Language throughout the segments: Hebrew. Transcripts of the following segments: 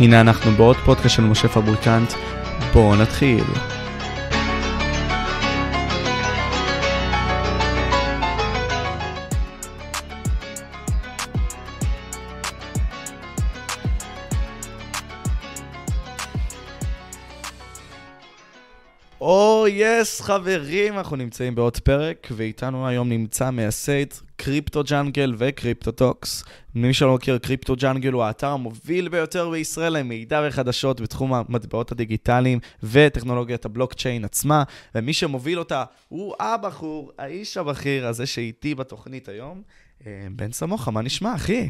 הנה אנחנו בעוד פודקאסט של משה פבריקנט, בואו נתחיל. Oh, yes, yes, חברים, אנחנו נמצאים בעוד פרק, ואיתנו היום נמצא מייסד קריפטו ג'אנגל וקריפטו טוקס. מי שלא מכיר, קריפטו ג'אנגל הוא האתר המוביל ביותר בישראל למידע וחדשות בתחום המטבעות הדיגיטליים וטכנולוגיית הבלוקצ'יין עצמה, ומי שמוביל אותה הוא הבחור, האיש הבכיר הזה שאיתי בתוכנית היום. אה, בן סמוכה, מה נשמע, אחי?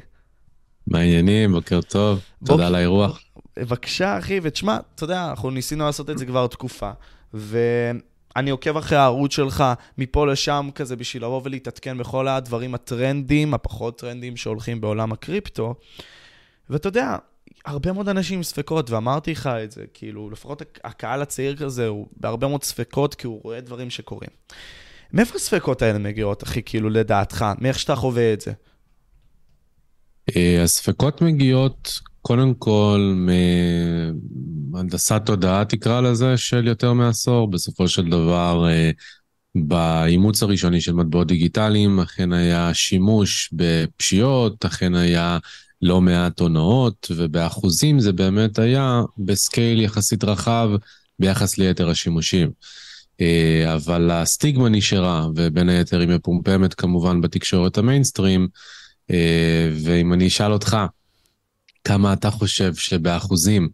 מה העניינים? בוקר טוב, תודה על האירוח. בבקשה, אחי, ותשמע, אתה יודע, אנחנו ניסינו לעשות את זה כבר תקופה. ואני עוקב אחרי הערוץ שלך מפה לשם כזה בשביל לבוא ולהתעדכן בכל הדברים הטרנדים, הפחות טרנדים שהולכים בעולם הקריפטו. ואתה יודע, הרבה מאוד אנשים עם ספקות, ואמרתי לך את זה, כאילו, לפחות הקהל הצעיר כזה הוא בהרבה מאוד ספקות, כי הוא רואה דברים שקורים. מאיפה הספקות האלה מגיעות, אחי, כאילו, לדעתך? מאיך שאתה חווה את זה? אה, הספקות מגיעות קודם כל מהנדסת תודעה תקרא לזה של יותר מעשור, בסופו של דבר אה, באימוץ הראשוני של מטבעות דיגיטליים אכן היה שימוש בפשיעות, אכן היה לא מעט הונאות, ובאחוזים זה באמת היה בסקייל יחסית רחב ביחס ליתר השימושים. אה, אבל הסטיגמה נשארה, ובין היתר היא מפומפמת כמובן בתקשורת המיינסטרים, אה, ואם אני אשאל אותך, כמה אתה חושב שבאחוזים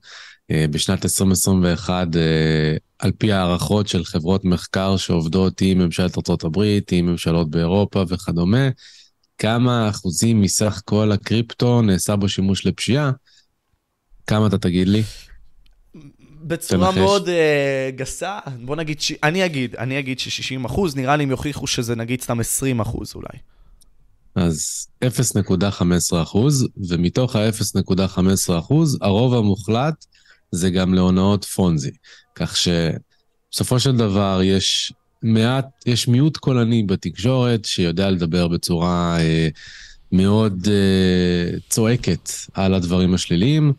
אה, בשנת 2021, אה, על פי הערכות של חברות מחקר שעובדות עם ממשלת ארה"ב, עם ממשלות באירופה וכדומה, כמה אחוזים מסך כל הקריפטו נעשה בו שימוש לפשיעה? כמה אתה תגיד לי? בצורה מאוד uh, גסה, בוא נגיד, ש... אני אגיד, אני אגיד ש-60 אחוז, נראה לי הם יוכיחו שזה נגיד סתם 20 אחוז אולי. אז 0.15 אחוז, ומתוך ה-0.15 אחוז, הרוב המוחלט זה גם להונאות פונזי. כך שבסופו של דבר יש מעט, יש מיעוט קולני בתקשורת שיודע לדבר בצורה אה, מאוד אה, צועקת על הדברים השליליים,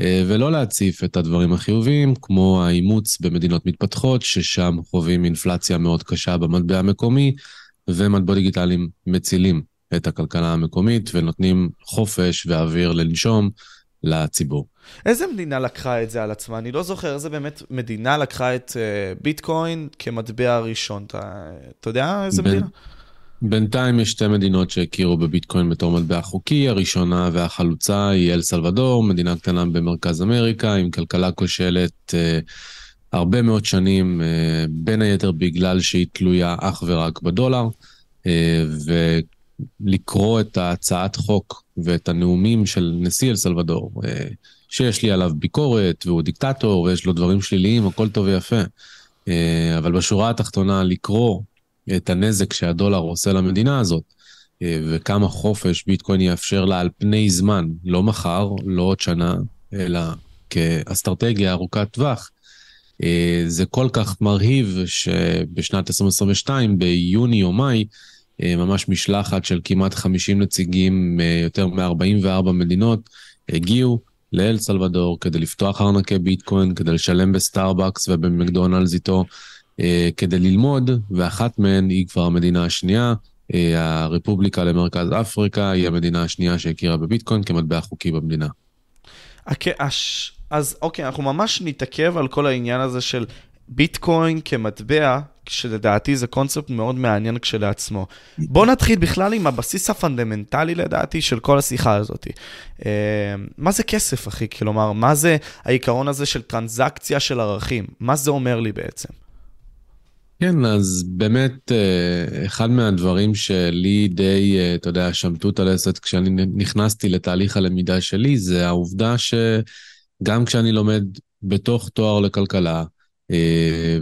אה, ולא להציף את הדברים החיוביים, כמו האימוץ במדינות מתפתחות, ששם חווים אינפלציה מאוד קשה במטבע המקומי, ומטבעות דיגיטליים מצילים את הכלכלה המקומית ונותנים חופש ואוויר לנשום לציבור. איזה מדינה לקחה את זה על עצמה? אני לא זוכר איזה באמת מדינה לקחה את uh, ביטקוין כמטבע הראשון. אתה, אתה יודע איזה ב... מדינה? בינתיים יש שתי מדינות שהכירו בביטקוין בתור מטבע חוקי, הראשונה והחלוצה היא אל סלבדור, מדינה קטנה במרכז אמריקה, עם כלכלה כושלת uh, הרבה מאוד שנים, uh, בין היתר בגלל שהיא תלויה אך ורק בדולר, uh, לקרוא את הצעת חוק ואת הנאומים של נשיא אל סלבדור, אה, שיש לי עליו ביקורת, והוא דיקטטור, ויש לו דברים שליליים, הכל טוב ויפה. אה, אבל בשורה התחתונה, לקרוא את הנזק שהדולר עושה למדינה הזאת, אה, וכמה חופש ביטקוין יאפשר לה על פני זמן, לא מחר, לא עוד שנה, אלא כאסטרטגיה ארוכת טווח, זה כל כך מרהיב שבשנת 2022, ביוני או מאי, ממש משלחת של כמעט 50 נציגים מיותר מ-44 מדינות הגיעו לאל סלבדור כדי לפתוח ארנקי ביטקוין, כדי לשלם בסטארבקס ובמקדונלדס איתו, אה, כדי ללמוד, ואחת מהן היא כבר המדינה השנייה, אה, הרפובליקה למרכז אפריקה, היא המדינה השנייה שהכירה בביטקוין כמטבע חוקי במדינה. אז אוקיי, אנחנו ממש נתעכב על כל העניין הזה של ביטקוין כמטבע, שלדעתי זה קונספט מאוד מעניין כשלעצמו. בואו נתחיל בכלל עם הבסיס הפונדמנטלי לדעתי של כל השיחה הזאת. אה, מה זה כסף, אחי? כלומר, מה זה העיקרון הזה של טרנזקציה של ערכים? מה זה אומר לי בעצם? כן, אז באמת, אה, אחד מהדברים שלי די, אה, אתה יודע, שמטו את הלסת כשאני נכנסתי לתהליך הלמידה שלי, זה העובדה שגם כשאני לומד בתוך תואר לכלכלה,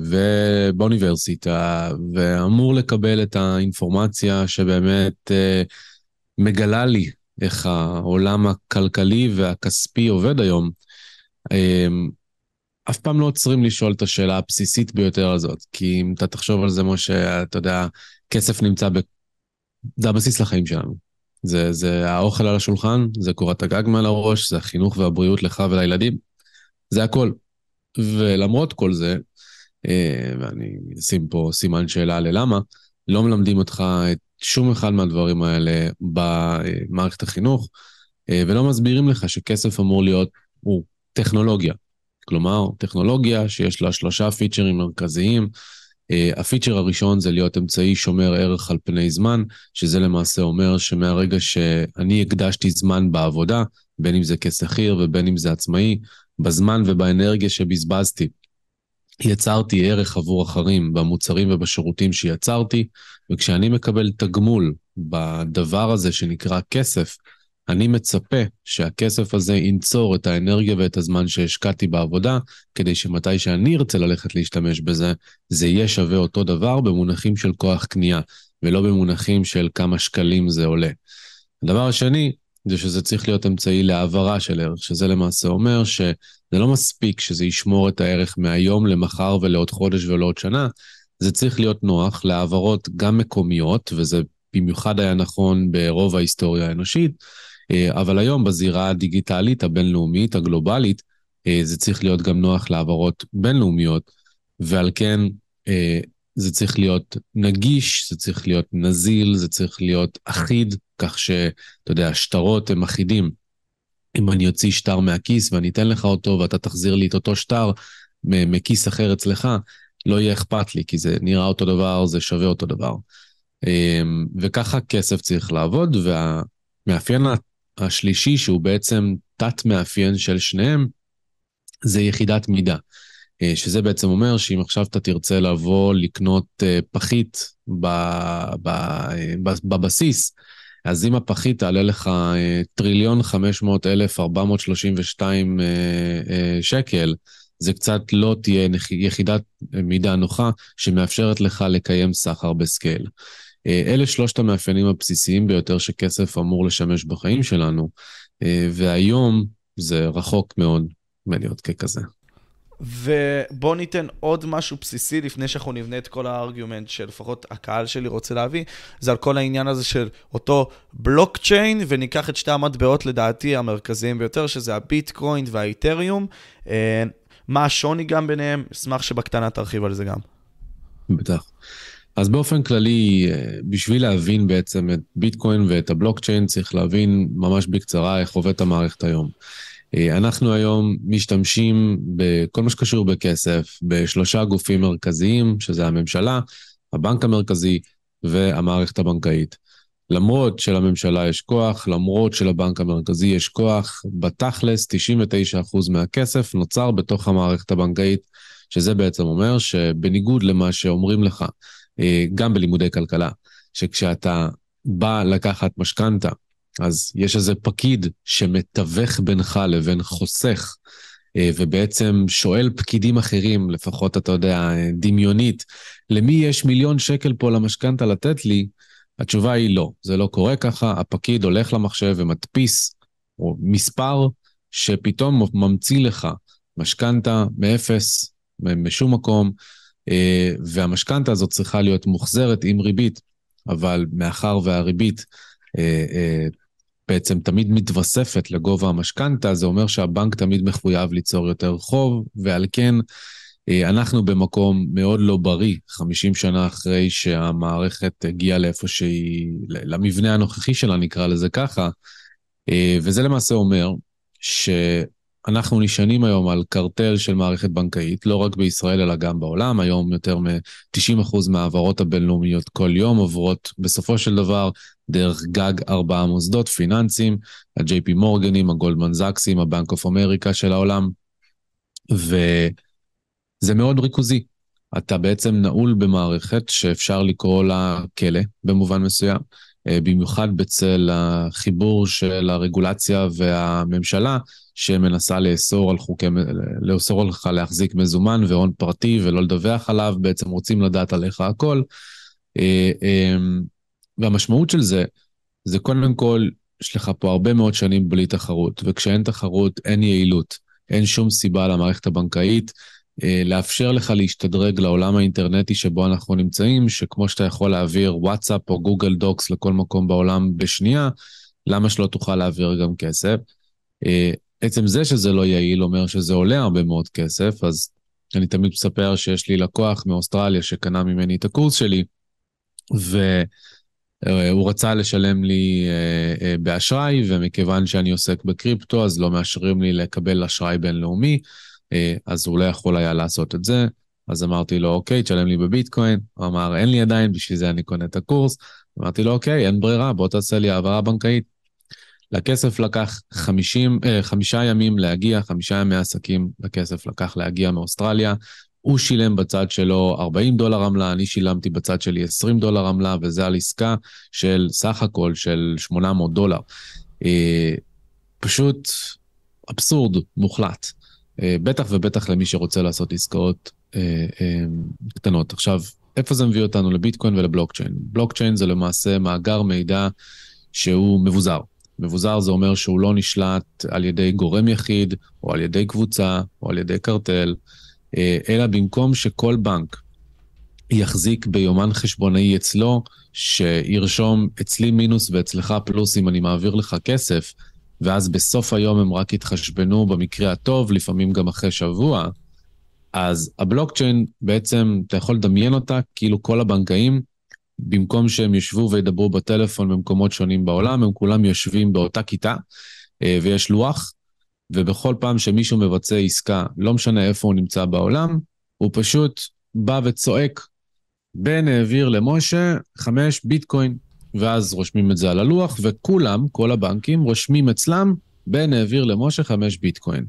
ובאוניברסיטה, ואמור לקבל את האינפורמציה שבאמת אה, מגלה לי איך העולם הכלכלי והכספי עובד היום. אה, אף פעם לא עוצרים לשאול את השאלה הבסיסית ביותר הזאת, כי אם אתה תחשוב על זה, משה, אתה יודע, כסף נמצא ב... זה הבסיס לחיים שלנו. זה, זה האוכל על השולחן, זה קורת הגג מעל הראש, זה החינוך והבריאות לך ולילדים. זה הכל. ולמרות כל זה, אה, ואני אשים פה סימן שאלה ללמה, לא מלמדים אותך את שום אחד מהדברים האלה במערכת החינוך, אה, ולא מסבירים לך שכסף אמור להיות, הוא טכנולוגיה. כלומר, טכנולוגיה שיש לה שלושה פיצ'רים מרכזיים. אה, הפיצ'ר הראשון זה להיות אמצעי שומר ערך על פני זמן, שזה למעשה אומר שמהרגע שאני הקדשתי זמן בעבודה, בין אם זה כשכיר ובין אם זה עצמאי, בזמן ובאנרגיה שבזבזתי, יצרתי ערך עבור אחרים במוצרים ובשירותים שיצרתי, וכשאני מקבל תגמול בדבר הזה שנקרא כסף, אני מצפה שהכסף הזה ינצור את האנרגיה ואת הזמן שהשקעתי בעבודה, כדי שמתי שאני ארצה ללכת להשתמש בזה, זה יהיה שווה אותו דבר במונחים של כוח קנייה, ולא במונחים של כמה שקלים זה עולה. הדבר השני, זה שזה צריך להיות אמצעי להעברה של ערך, שזה למעשה אומר שזה לא מספיק שזה ישמור את הערך מהיום למחר ולעוד חודש ולעוד שנה, זה צריך להיות נוח להעברות גם מקומיות, וזה במיוחד היה נכון ברוב ההיסטוריה האנושית, אה, אבל היום בזירה הדיגיטלית הבינלאומית, הגלובלית, אה, זה צריך להיות גם נוח להעברות בינלאומיות, ועל כן אה, זה צריך להיות נגיש, זה צריך להיות נזיל, זה צריך להיות אחיד, כך שאתה יודע, שטרות הם אחידים. אם אני אוציא שטר מהכיס ואני אתן לך אותו ואתה תחזיר לי את אותו שטר מכיס אחר אצלך, לא יהיה אכפת לי, כי זה נראה אותו דבר, זה שווה אותו דבר. וככה כסף צריך לעבוד, והמאפיין השלישי, שהוא בעצם תת-מאפיין של שניהם, זה יחידת מידה. אה, שזה בעצם אומר שאם עכשיו אתה תרצה לבוא לקנות אה, פחית בבסיס, אז אם הפחית תעלה לך טריליון חמש מאות אלף ארבע מאות שלושים ושתיים שקל, זה קצת לא תהיה יחידת מידה נוחה שמאפשרת לך לקיים סחר בסקייל. אלה שלושת המאפיינים הבסיסיים ביותר שכסף אמור לשמש בחיים שלנו, והיום זה רחוק מאוד מלהיות ככזה. ובואו ניתן עוד משהו בסיסי לפני שאנחנו נבנה את כל הארגומנט שלפחות הקהל שלי רוצה להביא, זה על כל העניין הזה של אותו בלוקצ'יין, וניקח את שתי המטבעות לדעתי המרכזיים ביותר, שזה הביטקוין והאיתריום. אה, מה השוני גם ביניהם? אשמח שבקטנה תרחיב על זה גם. בטח. אז באופן כללי, אה, בשביל להבין בעצם את ביטקוין ואת הבלוקצ'יין, צריך להבין ממש בקצרה איך עובדת המערכת היום. אה, אנחנו היום משתמשים בכל מה שקשור בכסף בשלושה גופים מרכזיים, שזה הממשלה, הבנק המרכזי והמערכת הבנקאית. למרות שלממשלה יש כוח, למרות שלבנק המרכזי יש כוח, בתכלס 99% מהכסף נוצר בתוך המערכת הבנקאית, שזה בעצם אומר שבניגוד למה שאומרים לך, אה, גם בלימודי כלכלה, שכשאתה בא לקחת משכנתה, אז יש איזה פקיד שמתווך בינך לבין חוסך, אה, ובעצם שואל פקידים אחרים, לפחות אתה יודע, דמיונית, למי יש מיליון שקל פה למשכנתה לתת לי? התשובה היא לא, זה לא קורה ככה, הפקיד הולך למחשב ומדפיס או מספר שפתאום ממציא לך משכנתה מאפס, משום מקום, אה, והמשכנתה הזאת צריכה להיות מוחזרת עם ריבית, אבל מאחר והריבית אה, בעצם תמיד מתווספת לגובה המשכנתה, זה אומר שהבנק תמיד מחויב ליצור יותר חוב, ועל כן אה, אנחנו במקום מאוד לא בריא, 50 שנה אחרי שהמערכת הגיעה לאיפה שהיא, למבנה הנוכחי שלה, נקרא לזה ככה, אה, וזה למעשה אומר ש... אנחנו נשענים היום על קרטל של מערכת בנקאית, לא רק בישראל אלא גם בעולם. היום יותר מ-90% מההעברות הבינלאומיות כל יום עוברות בסופו של דבר דרך גג ארבעה מוסדות פיננסיים, ה-JP מורגנים, הגולדמן זקסים, הבנק אוף אמריקה של העולם, וזה מאוד ריכוזי. אתה בעצם נעול במערכת שאפשר לקרוא לה כלא במובן מסוים. אה, במיוחד בצל החיבור של הרגולציה והממשלה, שמנסה לאסור על חוקי, לאסור עליך להחזיק מזומן והון פרטי ולא לדווח עליו, בעצם רוצים לדעת עליך הכל. והמשמעות של זה, זה קודם כל, יש לך פה הרבה מאוד שנים בלי תחרות, וכשאין תחרות אין יעילות. אין שום סיבה למערכת הבנקאית אה, לאפשר לך להשתדרג לעולם האינטרנטי שבו אנחנו נמצאים, שכמו שאתה יכול להעביר וואטסאפ או גוגל דוקס לכל מקום בעולם בשנייה, למה שלא תוכל להעביר גם כסף? אה, עצם זה שזה לא יעיל אומר שזה עולה הרבה מאוד כסף, אז אני תמיד מספר שיש לי לקוח מאוסטרליה שקנה ממני את הקורס שלי, והוא רצה לשלם לי באשראי, ומכיוון שאני עוסק בקריפטו, אז לא מאשרים לי לקבל אשראי בינלאומי. אה, אז הוא לא יכול היה לעשות את זה. אז אמרתי לו, אוקיי, תשלם לי בביטקוין. הוא אמר, אין לי עדיין, בשביל זה אני קונה את הקורס. אמרתי לו, אוקיי, אין ברירה, בוא תעשה לי העברה בנקאית. לכסף לקח 50, אה, חמישה ימים להגיע, חמישה ימי עסקים לכסף לקח להגיע מאוסטרליה. הוא שילם בצד שלו 40 דולר עמלה, אני שילמתי בצד שלי 20 דולר עמלה, וזה על עסקה של סך הכל של 800 דולר. אה, פשוט אבסורד מוחלט. אה, בטח ובטח למי שרוצה לעשות עסקאות אה, אה, קטנות. עכשיו, איפה זה מביא אותנו לביטקוין ולבלוקצ'יין? בלוקצ'יין זה למעשה מאגר מידע שהוא מבוזר. מבוזר זה אומר שהוא לא נשלט על ידי גורם יחיד, או על ידי קבוצה, או על ידי קרטל, אלא במקום שכל בנק יחזיק ביומן חשבונאי אצלו, שירשום אצלי מינוס ואצלך פלוס אם אני מעביר לך כסף, ואז בסוף היום הם רק יתחשבנו במקרה הטוב, לפעמים גם אחרי שבוע, אז הבלוקצ'יין בעצם, אתה יכול לדמיין אותה כאילו כל הבנקאים, במקום שהם ישבו וידברו בטלפון במקומות שונים בעולם, הם כולם יושבים באותה כיתה, אה, ויש לוח, ובכל פעם שמישהו מבצע עסקה, לא משנה איפה הוא נמצא בעולם, הוא פשוט בא וצועק, בן העביר למשה חמש ביטקוין. ואז רושמים את זה על הלוח, וכולם, כל הבנקים, רושמים אצלם, בן העביר למשה חמש ביטקוין.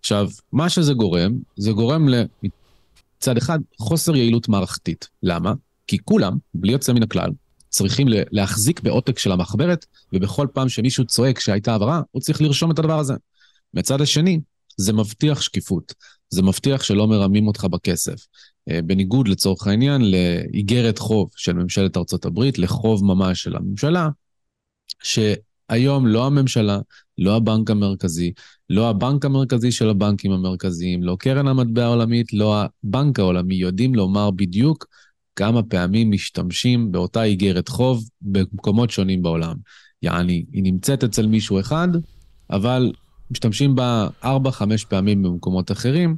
עכשיו, מה שזה גורם, זה גורם מצד אחד חוסר יעילות מערכתית. למה? כי כולם, בלי יוצא מן הכלל, צריכים להחזיק בעותק של המחברת, ובכל פעם שמישהו צועק שהייתה העברה, הוא צריך לרשום את הדבר הזה. מצד השני, זה מבטיח שקיפות. זה מבטיח שלא מרמים אותך בכסף. אה, בניגוד לצורך העניין לאיגרת חוב של ממשלת ארצות הברית, לחוב ממש של הממשלה, שהיום לא הממשלה, לא הבנק המרכזי, לא הבנק המרכזי של הבנקים המרכזיים, לא קרן המטבע העולמית, לא הבנק העולמי, יודעים לומר בדיוק כמה פעמים משתמשים באותה איגרת חוב במקומות שונים בעולם. יעני, היא נמצאת אצל מישהו אחד, אבל משתמשים בה 4-5 פעמים במקומות אחרים,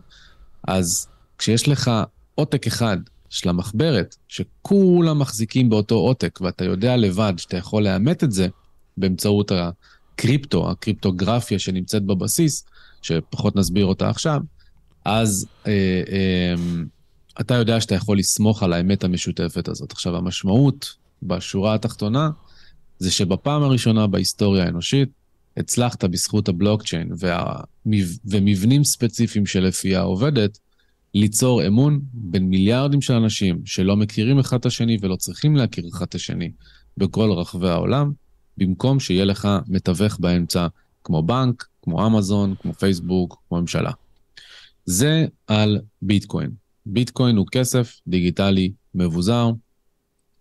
אז כשיש לך עותק אחד של המחברת, שכולם מחזיקים באותו עותק, ואתה יודע לבד שאתה יכול לאמת את זה באמצעות הקריפטו, הקריפטוגרפיה שנמצאת בבסיס, שפחות נסביר אותה עכשיו, אז אה, אה, אתה יודע שאתה יכול לסמוך על האמת המשותפת הזאת. עכשיו, המשמעות בשורה התחתונה זה שבפעם הראשונה בהיסטוריה האנושית, הצלחת בזכות הבלוקצ'יין והמב... ומבנים ספציפיים שלפיה עובדת, ליצור אמון בין מיליארדים של אנשים שלא מכירים אחד את השני ולא צריכים להכיר אחד את השני בכל רחבי העולם, במקום שיהיה לך מתווך באמצע, כמו בנק, כמו אמזון, כמו פייסבוק, כמו ממשלה. זה על ביטקוין. ביטקוין הוא כסף דיגיטלי מבוזר,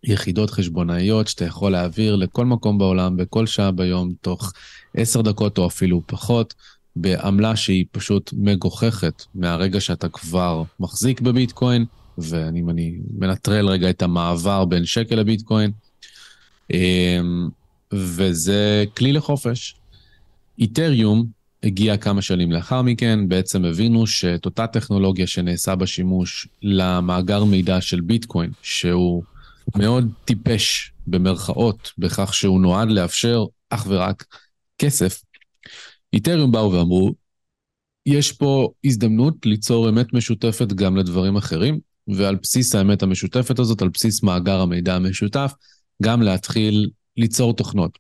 יחידות חשבונאיות שאתה יכול להעביר לכל מקום בעולם, בכל שעה ביום, תוך עשר דקות או אפילו פחות, בעמלה שהיא פשוט מגוחכת מהרגע שאתה כבר מחזיק בביטקוין, ואם אני מנטרל רגע את המעבר בין שקל לביטקוין, אמ, וזה כלי לחופש. איתריום הגיע כמה שנים לאחר מכן, בעצם הבינו שאת אותה טכנולוגיה שנעשה בה שימוש למאגר מידע של ביטקוין, שהוא מאוד טיפש במרכאות, בכך שהוא נועד לאפשר אך ורק כסף, איתריום באו ואמרו, יש פה הזדמנות ליצור אמת משותפת גם לדברים אחרים, ועל בסיס האמת המשותפת הזאת, על בסיס מאגר המידע המשותף, גם להתחיל ליצור תוכנות.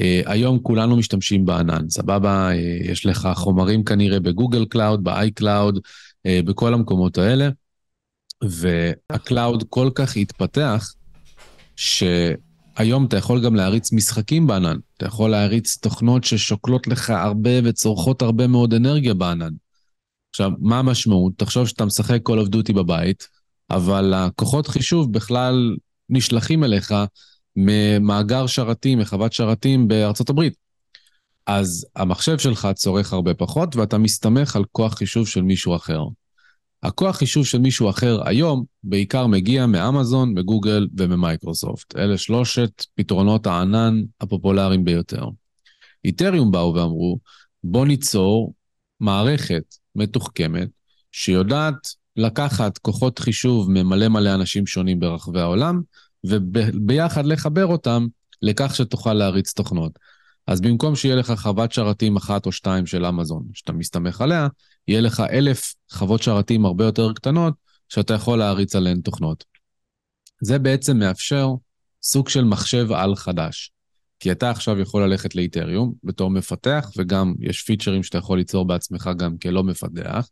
אה, היום כולנו משתמשים בענן, סבבה? אה, יש לך חומרים כנראה ב Google Cloud, ב-iCloud, אה, בכל המקומות האלה, וה cloud כל כך התפתח, ש... היום אתה יכול גם להריץ משחקים בענן. אתה יכול להריץ תוכנות ששוקלות לך הרבה וצורכות הרבה מאוד אנרגיה בענן. עכשיו, מה המשמעות? תחשוב שאתה משחק Call of Duty בבית, אבל הכוחות חישוב בכלל נשלחים אליך ממאגר שרתים, מחוות שרתים בארצות הברית. אז המחשב שלך צורך הרבה פחות, ואתה מסתמך על כוח חישוב של מישהו אחר. הכוח חישוב של מישהו אחר היום בעיקר מגיע מאמזון, מגוגל וממייקרוסופט. אלה שלושת פתרונות הענן הפופולריים ביותר. איתריום באו ואמרו, בוא ניצור מערכת מתוחכמת שיודעת לקחת כוחות חישוב ממלא מלא אנשים שונים ברחבי העולם, וביחד לחבר אותם לכך שתוכל להריץ תוכנות. אז במקום שיהיה לך חוות שרתים אחת או שתיים של אמזון, שאתה מסתמך עליה, יהיה לך אלף חוות שרתים הרבה יותר קטנות, שאתה יכול להריץ עליהן תוכנות. זה בעצם מאפשר סוג של מחשב על חדש. כי אתה עכשיו יכול ללכת לאיתריום בתור מפתח, וגם יש פיצ'רים שאתה יכול ליצור בעצמך גם כלא מפתח,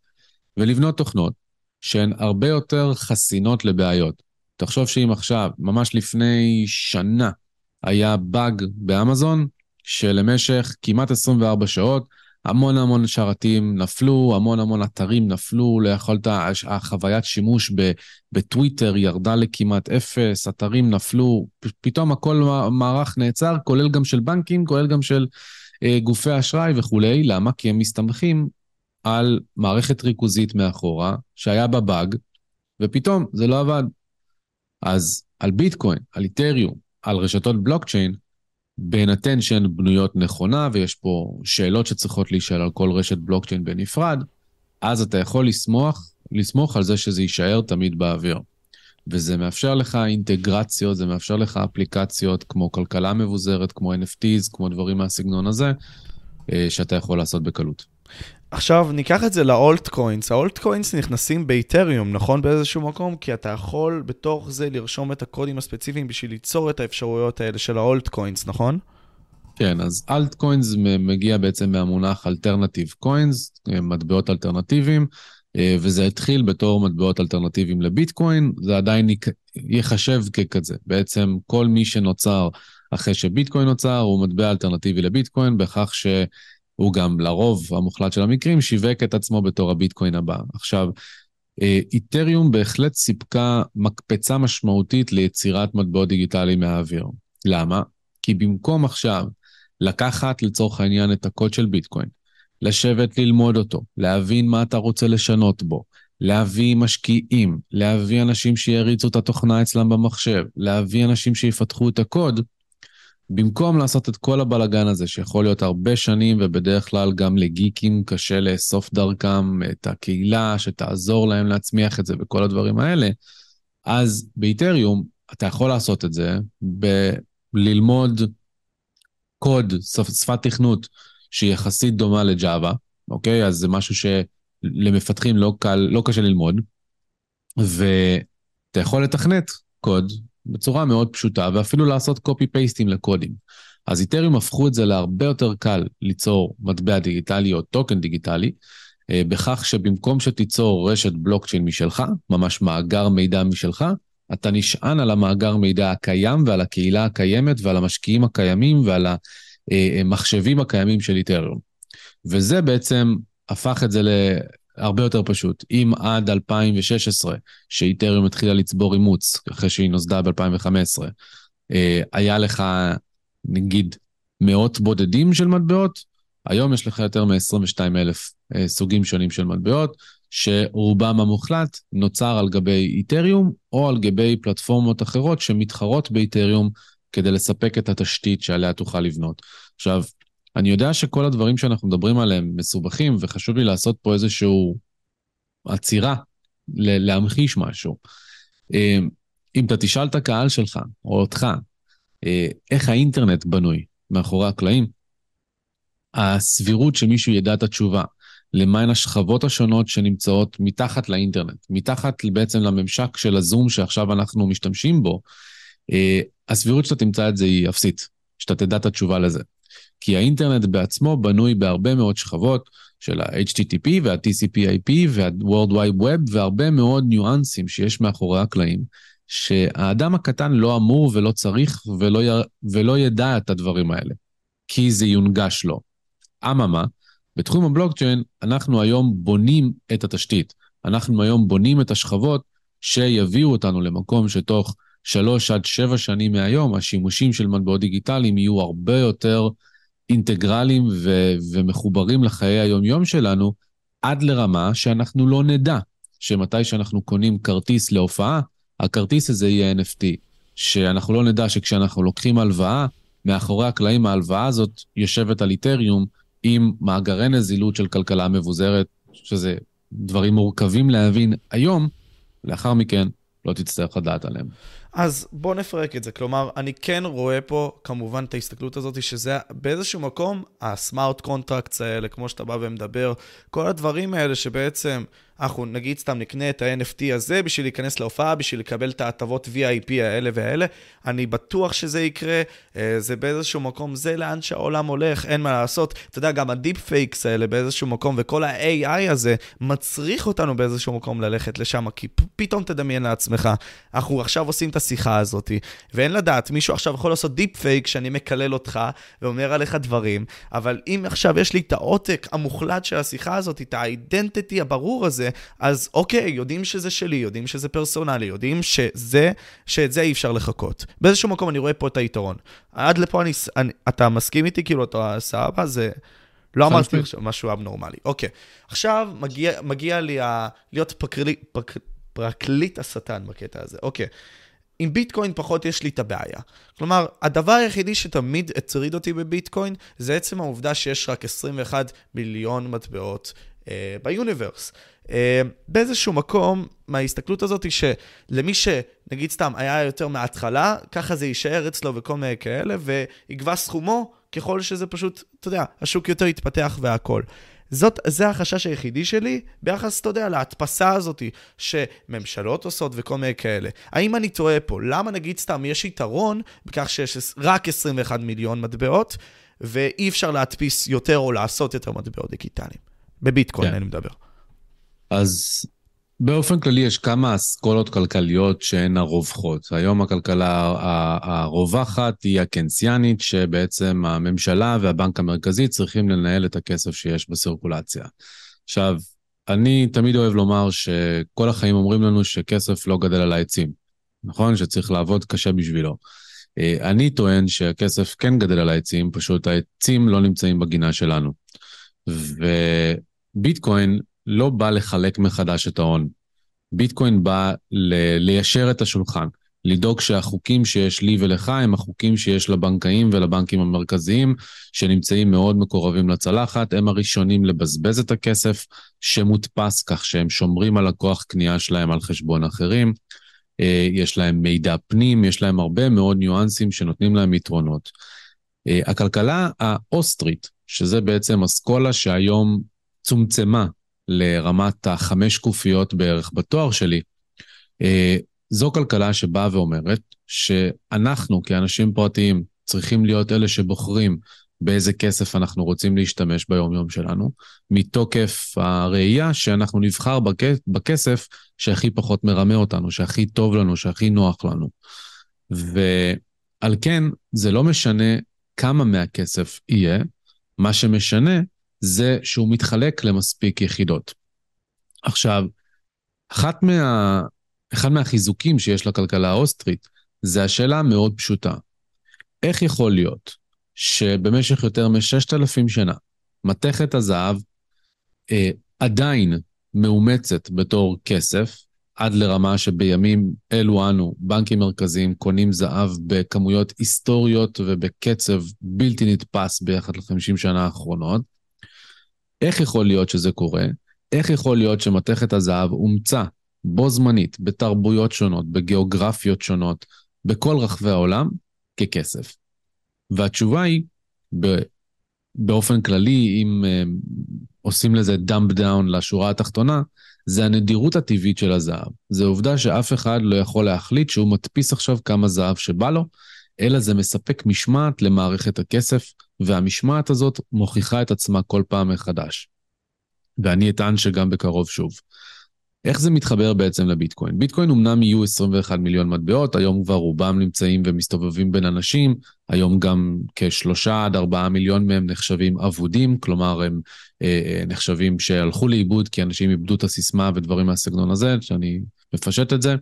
ולבנות תוכנות שהן הרבה יותר חסינות לבעיות. תחשוב שאם עכשיו, ממש לפני שנה, היה באג באמזון, שלמשך כמעט 24 שעות, המון המון שרתים נפלו, המון המון אתרים נפלו, לא יכולת, החוויית שימוש בטוויטר ירדה לכמעט אפס, אתרים נפלו, פתאום הכל מערך נעצר, כולל גם של בנקים, כולל גם של אה, גופי אשראי וכולי. למה? כי הם מסתמכים על מערכת ריכוזית מאחורה, שהיה בה באג, ופתאום זה לא עבד. אז על ביטקוין, על איתריום, על רשתות בלוקצ'יין, בהינתן שהן בנויות נכונה, ויש פה שאלות שצריכות להישאל על כל רשת בלוקצ'יין בנפרד, אז אתה יכול לסמוך, לסמוך על זה שזה יישאר תמיד באוויר. וזה מאפשר לך אינטגרציות, זה מאפשר לך אפליקציות כמו כלכלה מבוזרת, כמו NFTs, כמו דברים מהסגנון הזה, אה, שאתה יכול לעשות בקלות. עכשיו ניקח את זה ל altcoins, ה altcoins נכנסים באיתריום, נכון? באיזשהו מקום? כי אתה יכול בתוך זה לרשום את הקודים הספציפיים בשביל ליצור את האפשרויות האלה של ה altcoins, נכון? כן, אז altcoins מגיע בעצם מהמונח alternative coins, מטבעות אלטרנטיביים, אה, וזה התחיל בתור מטבעות אלטרנטיביים לביטקוין, זה עדיין ייחשב ככזה. בעצם כל מי שנוצר אחרי שביטקוין נוצר הוא מטבע אלטרנטיבי לביטקוין, בכך ש... הוא גם לרוב המוחלט של המקרים שיווק את עצמו בתור הביטקוין הבא. עכשיו, אה, איתריום בהחלט סיפקה מקפצה משמעותית ליצירת מטבעות דיגיטליים מהאוויר. למה? כי במקום עכשיו לקחת לצורך העניין את הקוד של ביטקוין, לשבת ללמוד אותו, להבין מה אתה רוצה לשנות בו, להביא משקיעים, להביא אנשים שיריצו את התוכנה אצלם במחשב, להביא אנשים שיפתחו את הקוד, במקום לעשות את כל הבלגן הזה, שיכול להיות הרבה שנים, ובדרך כלל גם לגיקים קשה לאסוף דרכם את הקהילה שתעזור להם להצמיח את זה וכל הדברים האלה, אז באיתריום אתה יכול לעשות את זה בללמוד קוד, שפת תכנות שהיא יחסית דומה לג'אווה, אוקיי? אז זה משהו שלמפתחים לא קל, לא קשה ללמוד, ואתה יכול לתכנת קוד בצורה מאוד פשוטה, ואפילו לעשות קופי-פייסטים לקודים. אז איתריום הפכו את זה להרבה יותר קל ליצור מטבע דיגיטלי או טוקן דיגיטלי, אה, בכך שבמקום שתיצור רשת בלוקצ'יין משלך, ממש מאגר מידע משלך, אתה נשען על המאגר מידע הקיים ועל הקהילה הקיימת ועל המשקיעים הקיימים ועל המחשבים הקיימים של איתריום. וזה בעצם הפך את זה הרבה יותר פשוט. אם עד 2016, שאיתריום התחילה לצבור אימוץ, אחרי שהיא נוסדה ב-2015, אה, היה לך, נגיד, מאות בודדים של מטבעות, היום יש לך יותר מ-22 אלף אה, סוגים שונים של מטבעות, שרובם המוחלט נוצר על גבי איתריום, או על גבי פלטפורמות אחרות שמתחרות באיתריום כדי לספק את התשתית שעליה תוכל לבנות. עכשיו, אני יודע שכל הדברים שאנחנו מדברים עליהם מסובכים, וחשוב לי לעשות פה איזושהי עצירה, להמחיש משהו. אה, אם אתה תשאל את הקהל שלך, או אותך, אה, איך האינטרנט בנוי מאחורי הקלעים, הסבירות שמישהו ידע את התשובה, למהן השכבות השונות שנמצאות מתחת לאינטרנט, מתחת בעצם לממשק של הזום שעכשיו אנחנו משתמשים בו, אה, הסבירות שאתה תמצא את זה היא אפסית, שאתה תדע את התשובה לזה. כי האינטרנט בעצמו בנוי בהרבה מאוד שכבות של ה-HTTP וה-TCP/IP וה-World Wide Web והרבה מאוד ניואנסים שיש מאחורי הקלעים, שהאדם הקטן לא אמור ולא צריך ולא, י... ולא ידע את הדברים האלה, כי זה יונגש לו. אממה, בתחום הבלוקצ'יין אנחנו היום בונים את התשתית. אנחנו היום בונים את השכבות שיביאו אותנו למקום שתוך שלוש עד שבע שנים מהיום, השימושים של מטבעות דיגיטליים יהיו הרבה יותר אינטגרליים ו- ומחוברים לחיי היום-יום שלנו, עד לרמה שאנחנו לא נדע שמתי שאנחנו קונים כרטיס להופעה, הכרטיס הזה יהיה NFT. שאנחנו לא נדע שכשאנחנו לוקחים הלוואה, מאחורי הקלעים ההלוואה הזאת יושבת על איתריום עם מאגרי נזילות של כלכלה מבוזרת, שזה דברים מורכבים להבין היום, לאחר מכן לא תצטרך לדעת עליהם. אז בוא נפרק את זה. כלומר, אני כן רואה פה כמובן את ההסתכלות הזאת, שזה באיזשהו מקום, ה smart contracts האלה, כמו שאתה בא ומדבר, כל הדברים האלה שבעצם אנחנו נגיד סתם נקנה את ה-NFT הזה בשביל להיכנס להופעה, בשביל לקבל את ההטבות VIP האלה והאלה. אני בטוח שזה יקרה, אה, זה באיזשהו מקום, זה לאן שהעולם הולך, אין מה לעשות. אתה יודע, גם ה deep fakes האלה באיזשהו מקום, וכל ה-AI הזה מצריך אותנו באיזשהו מקום ללכת לשם, כי פתאום תדמיין לעצמך, אנחנו עכשיו עושים את השיחה הזאת, ואין לדעת, מישהו עכשיו יכול לעשות deepfake שאני מקלל אותך ואומר עליך דברים, אבל אם עכשיו יש לי את העותק המוחלט של השיחה הזאת, את ה identity הברור הזה, אז אוקיי, יודעים שזה שלי, יודעים שזה פרסונלי, יודעים שזה, שאת זה אי אפשר לחקות. באיזשהו מקום אני רואה פה את היתרון. עד לפה אני, אני אתה מסכים איתי? כאילו, אתה סבבה? זה... לא אמרתי עכשיו משהו אבנורמלי. אוקיי. עכשיו מגיע, מגיע לי ה... להיות פקרלי, פק, פרקליט השטן בקטע הזה. אוקיי. עם ביטקוין פחות יש לי את הבעיה. כלומר, הדבר היחידי שתמיד הטריד אותי בביטקוין, זה עצם העובדה שיש רק 21 מיליון מטבעות ביוניברס. אה, באיזשהו מקום, מההסתכלות הזאת, היא שלמי שנגיד סתם היה יותר מההתחלה, ככה זה יישאר אצלו וכל מיני כאלה, ויגבה סכומו ככל שזה פשוט, אתה יודע, השוק יותר יתפתח והכול. זאת, זה החשש היחידי שלי ביחס, אתה יודע, להדפסה הזאת שממשלות עושות וכל מיני כאלה. האם אני טועה פה? למה נגיד סתם יש יתרון בכך שיש רק 21 מיליון מטבעות, ואי אפשר להדפיס יותר או לעשות יותר מטבעות דיגיטליים? בביטקוין כן. אני מדבר. אז באופן כללי יש כמה אסכולות כלכליות שהן הרווחות. היום הכלכלה הרווחת היא הקנסיאנית, שבעצם הממשלה והבנק המרכזי צריכים לנהל את הכסף שיש בסירקולציה. עכשיו, אני תמיד אוהב לומר שכל החיים אומרים לנו שכסף לא גדל על העצים, נכון? שצריך לעבוד קשה בשבילו. אה, אני טוען שהכסף כן גדל על העצים, פשוט העצים לא נמצאים בגינה שלנו. וביטקוין לא בא לחלק מחדש את ההון. ביטקוין בא ל- ליישר את השולחן, לדאוג שהחוקים שיש לי ולך הם החוקים שיש לבנקאים ולבנקים המרכזיים, שנמצאים מאוד מקורבים לצלחת, הם הראשונים לבזבז את הכסף שמודפס כך שהם שומרים על הכוח קנייה שלהם על חשבון אחרים. אה, יש להם מידע פנים, יש להם הרבה מאוד ניואנסים שנותנים להם יתרונות. אה, הכלכלה האוסטרית, שזה בעצם אסכולה שהיום צומצמה לרמת החמש שקופיות בערך בתואר שלי, אה, זו כלכלה שבאה ואומרת שאנחנו כאנשים פרטיים צריכים להיות אלה שבוחרים באיזה כסף אנחנו רוצים להשתמש ביום-יום שלנו, מתוקף הראייה שאנחנו נבחר בכסף שהכי פחות מרמה אותנו, שהכי טוב לנו, שהכי נוח לנו. ועל כן, זה לא משנה כמה מהכסף יהיה, מה שמשנה זה שהוא מתחלק למספיק יחידות. עכשיו, אחת מה... אחד מהחיזוקים שיש לכלכלה האוסטרית זה השאלה המאוד פשוטה. איך יכול להיות שבמשך יותר מ-6,000 שנה מתכת הזהב אה, עדיין מאומצת בתור כסף, עד לרמה שבימים אלו אנו, בנקים מרכזיים קונים זהב בכמויות היסטוריות ובקצב בלתי נתפס ביחד ל-50 שנה האחרונות, איך יכול להיות שזה קורה? איך יכול להיות שמתכת הזהב אומצה בו זמנית בתרבויות שונות, בגיאוגרפיות שונות, בכל רחבי העולם, ככסף? והתשובה היא, באופן כללי, אם uh, עושים לזה דאמפ דאון לשורה התחתונה, זה הנדירות הטבעית של הזהב. זו עובדה שאף אחד לא יכול להחליט שהוא מדפיס עכשיו כמה זהב שבא לו, אלא זה מספק משמעת למערכת הכסף, והמשמעת הזאת מוכיחה את עצמה כל פעם מחדש. ואני אטען שגם בקרוב שוב. איך זה מתחבר בעצם לביטקוין? ביטקוין אמנם יהיו 21 מיליון מטבעות, היום כבר רובם נמצאים ומסתובבים בין אנשים, היום גם כשלושה עד ארבעה מיליון מהם נחשבים אבודים, כלומר הם אה, אה, נחשבים שהלכו לאיבוד כי אנשים איבדו את הסיסמה ודברים מהסגנון הזה, שאני מפשט את זה.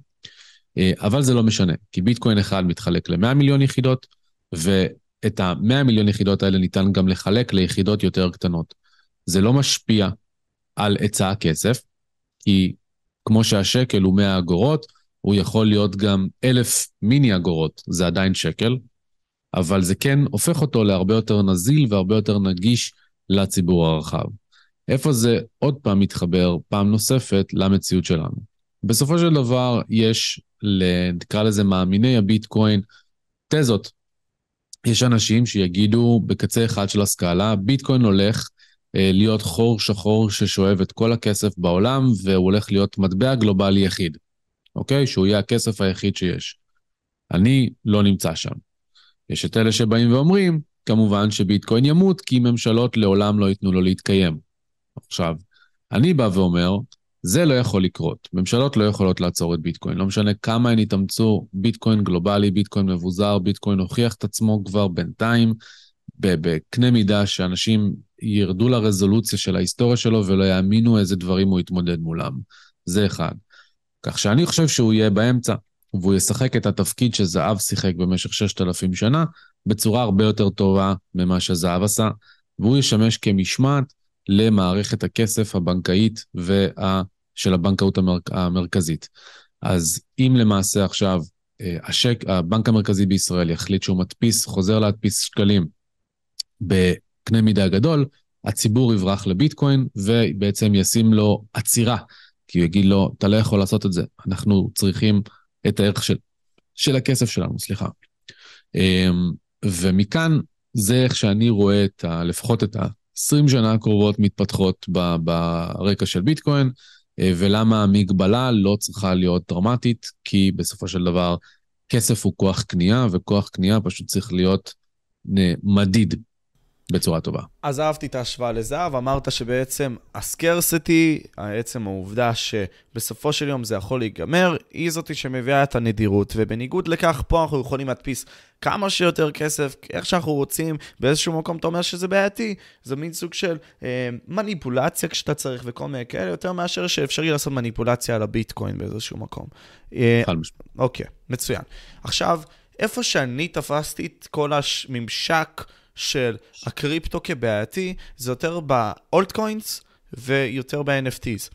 אה, אבל זה לא משנה, כי ביטקוין אחד מתחלק ל-100 מיליון יחידות, ואת ה-100 מיליון יחידות האלה ניתן גם לחלק ליחידות יותר קטנות. זה לא משפיע על היצע הכסף, כי כמו שהשקל הוא 100 אגורות, הוא יכול להיות גם אלף מיני אגורות, זה עדיין שקל, אבל זה כן הופך אותו להרבה יותר נזיל והרבה יותר נגיש לציבור הרחב. איפה זה עוד פעם מתחבר, פעם נוספת, למציאות שלנו? בסופו של דבר יש, נקרא לזה מאמיני הביטקוין, תזות. יש אנשים שיגידו בקצה אחד של הסקאלה, ביטקוין הולך אה, להיות חור שחור ששואב את כל הכסף בעולם, והוא הולך להיות מטבע גלובלי יחיד, אוקיי? שהוא יהיה הכסף היחיד שיש. אני לא נמצא שם. יש את אלה שבאים ואומרים, כמובן שביטקוין ימות, כי ממשלות לעולם לא ייתנו לו להתקיים. עכשיו, אני בא ואומר, זה לא יכול לקרות. ממשלות לא יכולות לעצור את ביטקוין. לא משנה כמה הן יתאמצו, ביטקוין גלובלי, ביטקוין מבוזר, ביטקוין הוכיח את עצמו כבר בינתיים, בקנה מידה שאנשים ירדו לרזולוציה של ההיסטוריה שלו ולא יאמינו איזה דברים הוא יתמודד מולם. זה אחד. כך שאני חושב שהוא יהיה באמצע, והוא ישחק את התפקיד שזהב שיחק במשך 6,000 שנה, בצורה הרבה יותר טובה ממה שזהב עשה, והוא ישמש כמשמעת למערכת הכסף הבנקאית וה... של הבנקאות המר... המרכזית. אז אם למעשה עכשיו אה, השק, הבנק המרכזי בישראל יחליט שהוא מדפיס, חוזר להדפיס שקלים בקנה מידה גדול, הציבור יברח לביטקוין ובעצם ישים לו עצירה, כי הוא יגיד לו, אתה לא יכול לעשות את זה, אנחנו צריכים את הערך של, של הכסף שלנו, סליחה. אמ, ומכאן זה איך שאני רואה את ה, לפחות את ה-20 שנה הקרובות מתפתחות ברקע של ביטקוין. אה, ולמה המגבלה לא צריכה להיות דרמטית, כי בסופו של דבר כסף הוא כוח קנייה, וכוח קנייה פשוט צריך להיות אה, מדיד בצורה טובה. אז אהבתי את ההשוואה לזהב, אמרת שבעצם הסקרסיטי, עצם העובדה שבסופו של יום זה יכול להיגמר, היא זאתי שמביאה את הנדירות, ובניגוד לכך, פה אנחנו יכולים להדפיס כמה שיותר כסף, איך שאנחנו רוצים, באיזשהו מקום אתה אומר שזה בעייתי, זה מין סוג של אה, מניפולציה כשאתה צריך וכל מיני כאלה, יותר מאשר שאפשרי לעשות מניפולציה על הביטקוין באיזשהו מקום. אה, חד משמעית. אוקיי, מצוין. עכשיו, איפה שאני תפסתי את כל הממשק, של הקריפטו כבעייתי, זה יותר באולטקוינס ויותר ב-NFTs.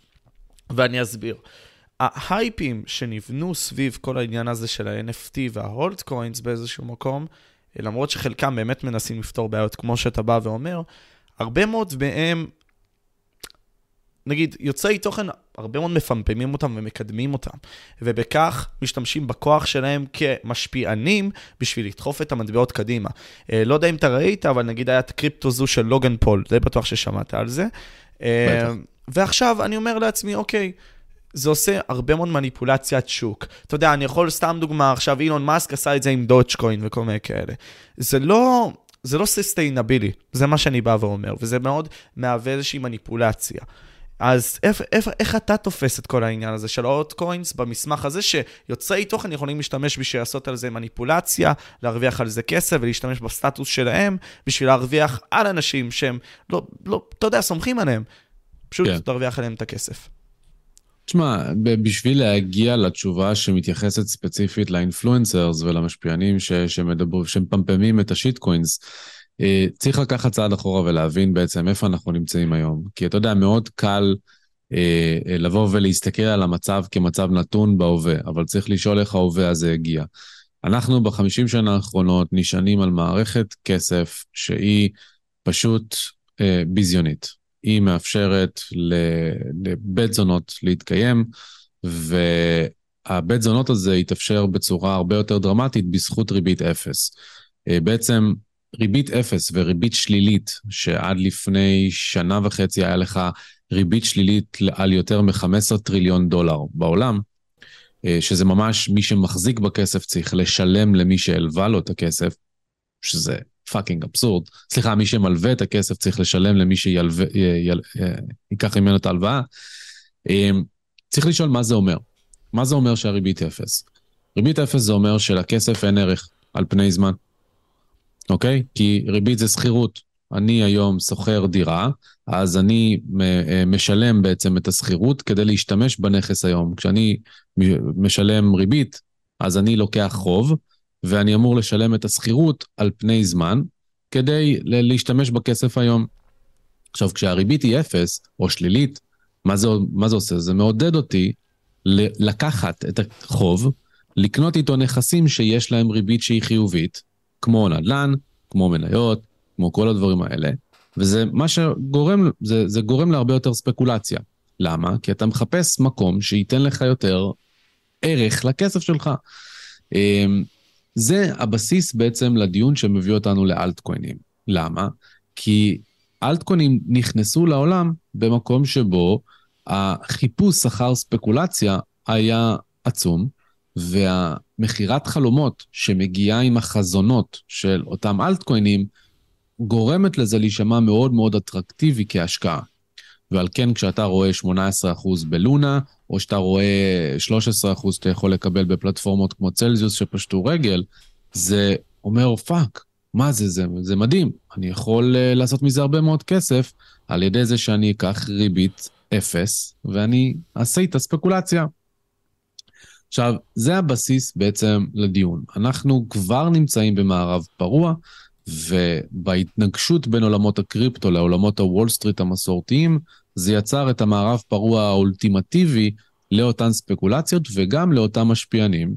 ואני אסביר. ההייפים שנבנו סביב כל העניין הזה של ה-NFT וה-Holdcoins באיזשהו מקום, למרות שחלקם באמת מנסים לפתור בעיות כמו שאתה בא ואומר, הרבה מאוד מהם נגיד, יוצאי תוכן, הרבה מאוד מפמפמים אותם ומקדמים אותם, ובכך משתמשים בכוח שלהם כמשפיענים בשביל לדחוף את המטבעות קדימה. אה, לא יודע אם אתה ראית, אבל נגיד היה את הקריפטו זו של לוגן פול, זה בטוח ששמעת על זה. אה, בטח. ועכשיו אני אומר לעצמי, אוקיי, זה עושה הרבה מאוד מניפולציית שוק. אתה יודע, אני יכול, סתם דוגמה, עכשיו אילון מאסק עשה את זה עם דודג'קוין וכל מיני כאלה. זה לא... זה לא sustainable, זה מה שאני בא ואומר, וזה מאוד מהווה איזושהי מניפולציה. אז איך, איך, איך אתה תופס את כל העניין הזה של ה altcoins במסמך הזה, שיוצרי תוכן יכולים להשתמש בשביל לעשות על זה מניפולציה, להרוויח על זה כסף ולהשתמש בסטטוס שלהם, בשביל להרוויח על אנשים שהם, לא, לא, אתה יודע, סומכים עליהם. פשוט כן. להרוויח עליהם את הכסף. תשמע, בשביל להגיע לתשובה שמתייחסת ספציפית ל influencers ולמשפיענים שמדברו, שמפמפמים את השיט קוינס, צריך לקחת צעד אחורה ולהבין בעצם איפה אנחנו נמצאים היום. כי אתה יודע, מאוד קל אה, אה, לבוא ולהסתכל על המצב כמצב נתון בהווה, אבל צריך לשאול איך ההווה הזה הגיע. אנחנו בחמישים שנה האחרונות נשענים על מערכת כסף שהיא פשוט אה, ביזיונית. היא מאפשרת לבית זונות להתקיים, והבית זונות הזה יתאפשר בצורה הרבה יותר דרמטית בזכות ריבית אפס. אה, בעצם ריבית אפס וריבית שלילית, שעד לפני שנה וחצי היה לך ריבית שלילית על יותר מ-15 טריליון דולר בעולם, אה, שזה ממש מי שמחזיק בכסף צריך לשלם למי שהלווה לו את הכסף, שזה fucking אבסורד. סליחה, מי שמלווה את הכסף צריך לשלם למי שייקח אה, ממנו את ההלוואה. אה, צריך לשאול מה זה אומר. מה זה אומר שהריבית אפס? ריבית אפס זה אומר שלכסף אין ערך על פני זמן. אוקיי? כי ריבית זה שכירות. אני היום שוכר דירה, אז אני אה, משלם בעצם את השכירות כדי להשתמש בנכס היום. כשאני משלם ריבית, אז אני לוקח חוב, ואני אמור לשלם את השכירות על פני זמן, כדי להשתמש בכסף היום. עכשיו, כשהריבית היא אפס, או שלילית, מה זה, מה זה עושה? זה מעודד אותי לקחת את החוב, לקנות איתו נכסים שיש להם ריבית שהיא חיובית, כמו נדל"ן, כמו מניות, כמו כל הדברים האלה, וזה מה שגורם, זה, זה גורם להרבה יותר ספקולציה. למה? כי אתה מחפש מקום שייתן לך יותר ערך לכסף שלך. אמ, זה הבסיס בעצם לדיון שמביא אותנו לאלטקוינים. למה? כי אלטקוינים נכנסו לעולם במקום שבו החיפוש אחר ספקולציה היה עצום, והמכירת חלומות שמגיעה עם החזונות של אותם אלטקוינים, גורמת לזה להישמע מאוד מאוד אטרקטיבי כהשקעה. ועל כן כשאתה רואה 18% בלונה, או שאתה רואה 13% שאתה יכול לקבל בפלטפורמות כמו צלזיוס שפשטו רגל, זה אומר, fuck, מה זה, זה, זה מדהים. אני יכול אה, לעשות מזה הרבה מאוד כסף על ידי זה שאני אקח ריבית אפס, ואני אעשה איתה ספקולציה. עכשיו, זה הבסיס בעצם לדיון. אנחנו כבר נמצאים במערב פרוע, ובהתנגשות בין עולמות הקריפטו לעולמות הוול סטריט המסורתיים, זה יצר את המערב פרוע האולטימטיבי לאותן ספקולציות וגם לאותם משפיענים,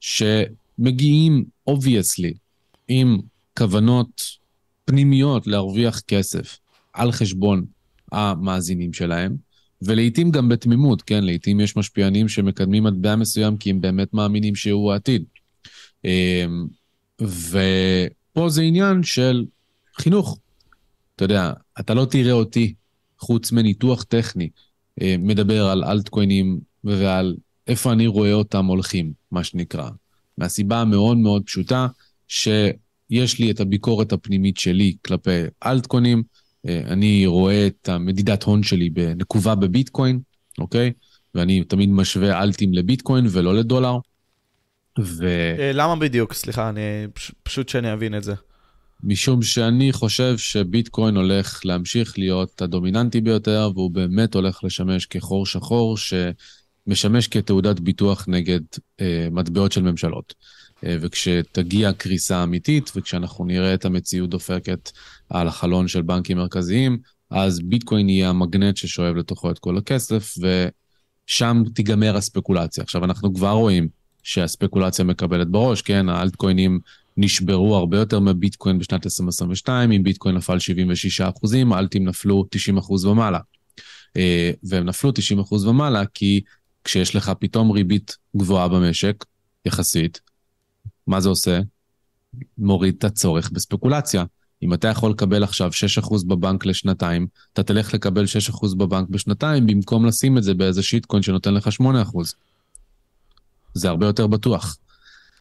שמגיעים, obviously, עם כוונות פנימיות להרוויח כסף על חשבון המאזינים שלהם, ולעיתים גם בתמימות, כן? לעיתים יש משפיענים שמקדמים מטבע מסוים כי הם באמת מאמינים שהוא העתיד. אמ, ופה זה עניין של חינוך. אתה יודע, אתה לא תראה אותי, חוץ מניתוח טכני, אה, מדבר על אלטקוינים ועל איפה אני רואה אותם הולכים, מה שנקרא. מהסיבה המאוד מאוד פשוטה, שיש לי את הביקורת הפנימית שלי כלפי אלטקוינים, אני רואה את המדידת הון שלי בנקובה בביטקוין, אוקיי? ואני תמיד משווה אלטים לביטקוין ולא לדולר. ו... אה, למה בדיוק? סליחה, אני... פשוט שאני אבין את זה. משום שאני חושב שביטקוין הולך להמשיך להיות הדומיננטי ביותר, והוא באמת הולך לשמש כחור שחור שמשמש כתעודת ביטוח נגד אה, מטבעות של ממשלות. אה, וכשתגיע קריסה אמיתית, וכשאנחנו נראה את המציאות דופקת על החלון של בנקים מרכזיים, אז ביטקוין יהיה המגנט ששואב לתוכו את כל הכסף, ושם תיגמר הספקולציה. עכשיו, אנחנו כבר רואים שהספקולציה מקבלת בראש, כן? האלטקוינים נשברו הרבה יותר מביטקוין בשנת 2022, אם ביטקוין נפל 76 אחוזים, אלטים נפלו 90 אחוז ומעלה. אה, והם נפלו 90 אחוז ומעלה כי כשיש לך פתאום ריבית גבוהה במשק, יחסית, מה זה עושה? מוריד את הצורך בספקולציה. אם אתה יכול לקבל עכשיו 6% בבנק לשנתיים, אתה תלך לקבל 6% בבנק בשנתיים, במקום לשים את זה באיזה שיטקוין שנותן לך 8%. זה הרבה יותר בטוח.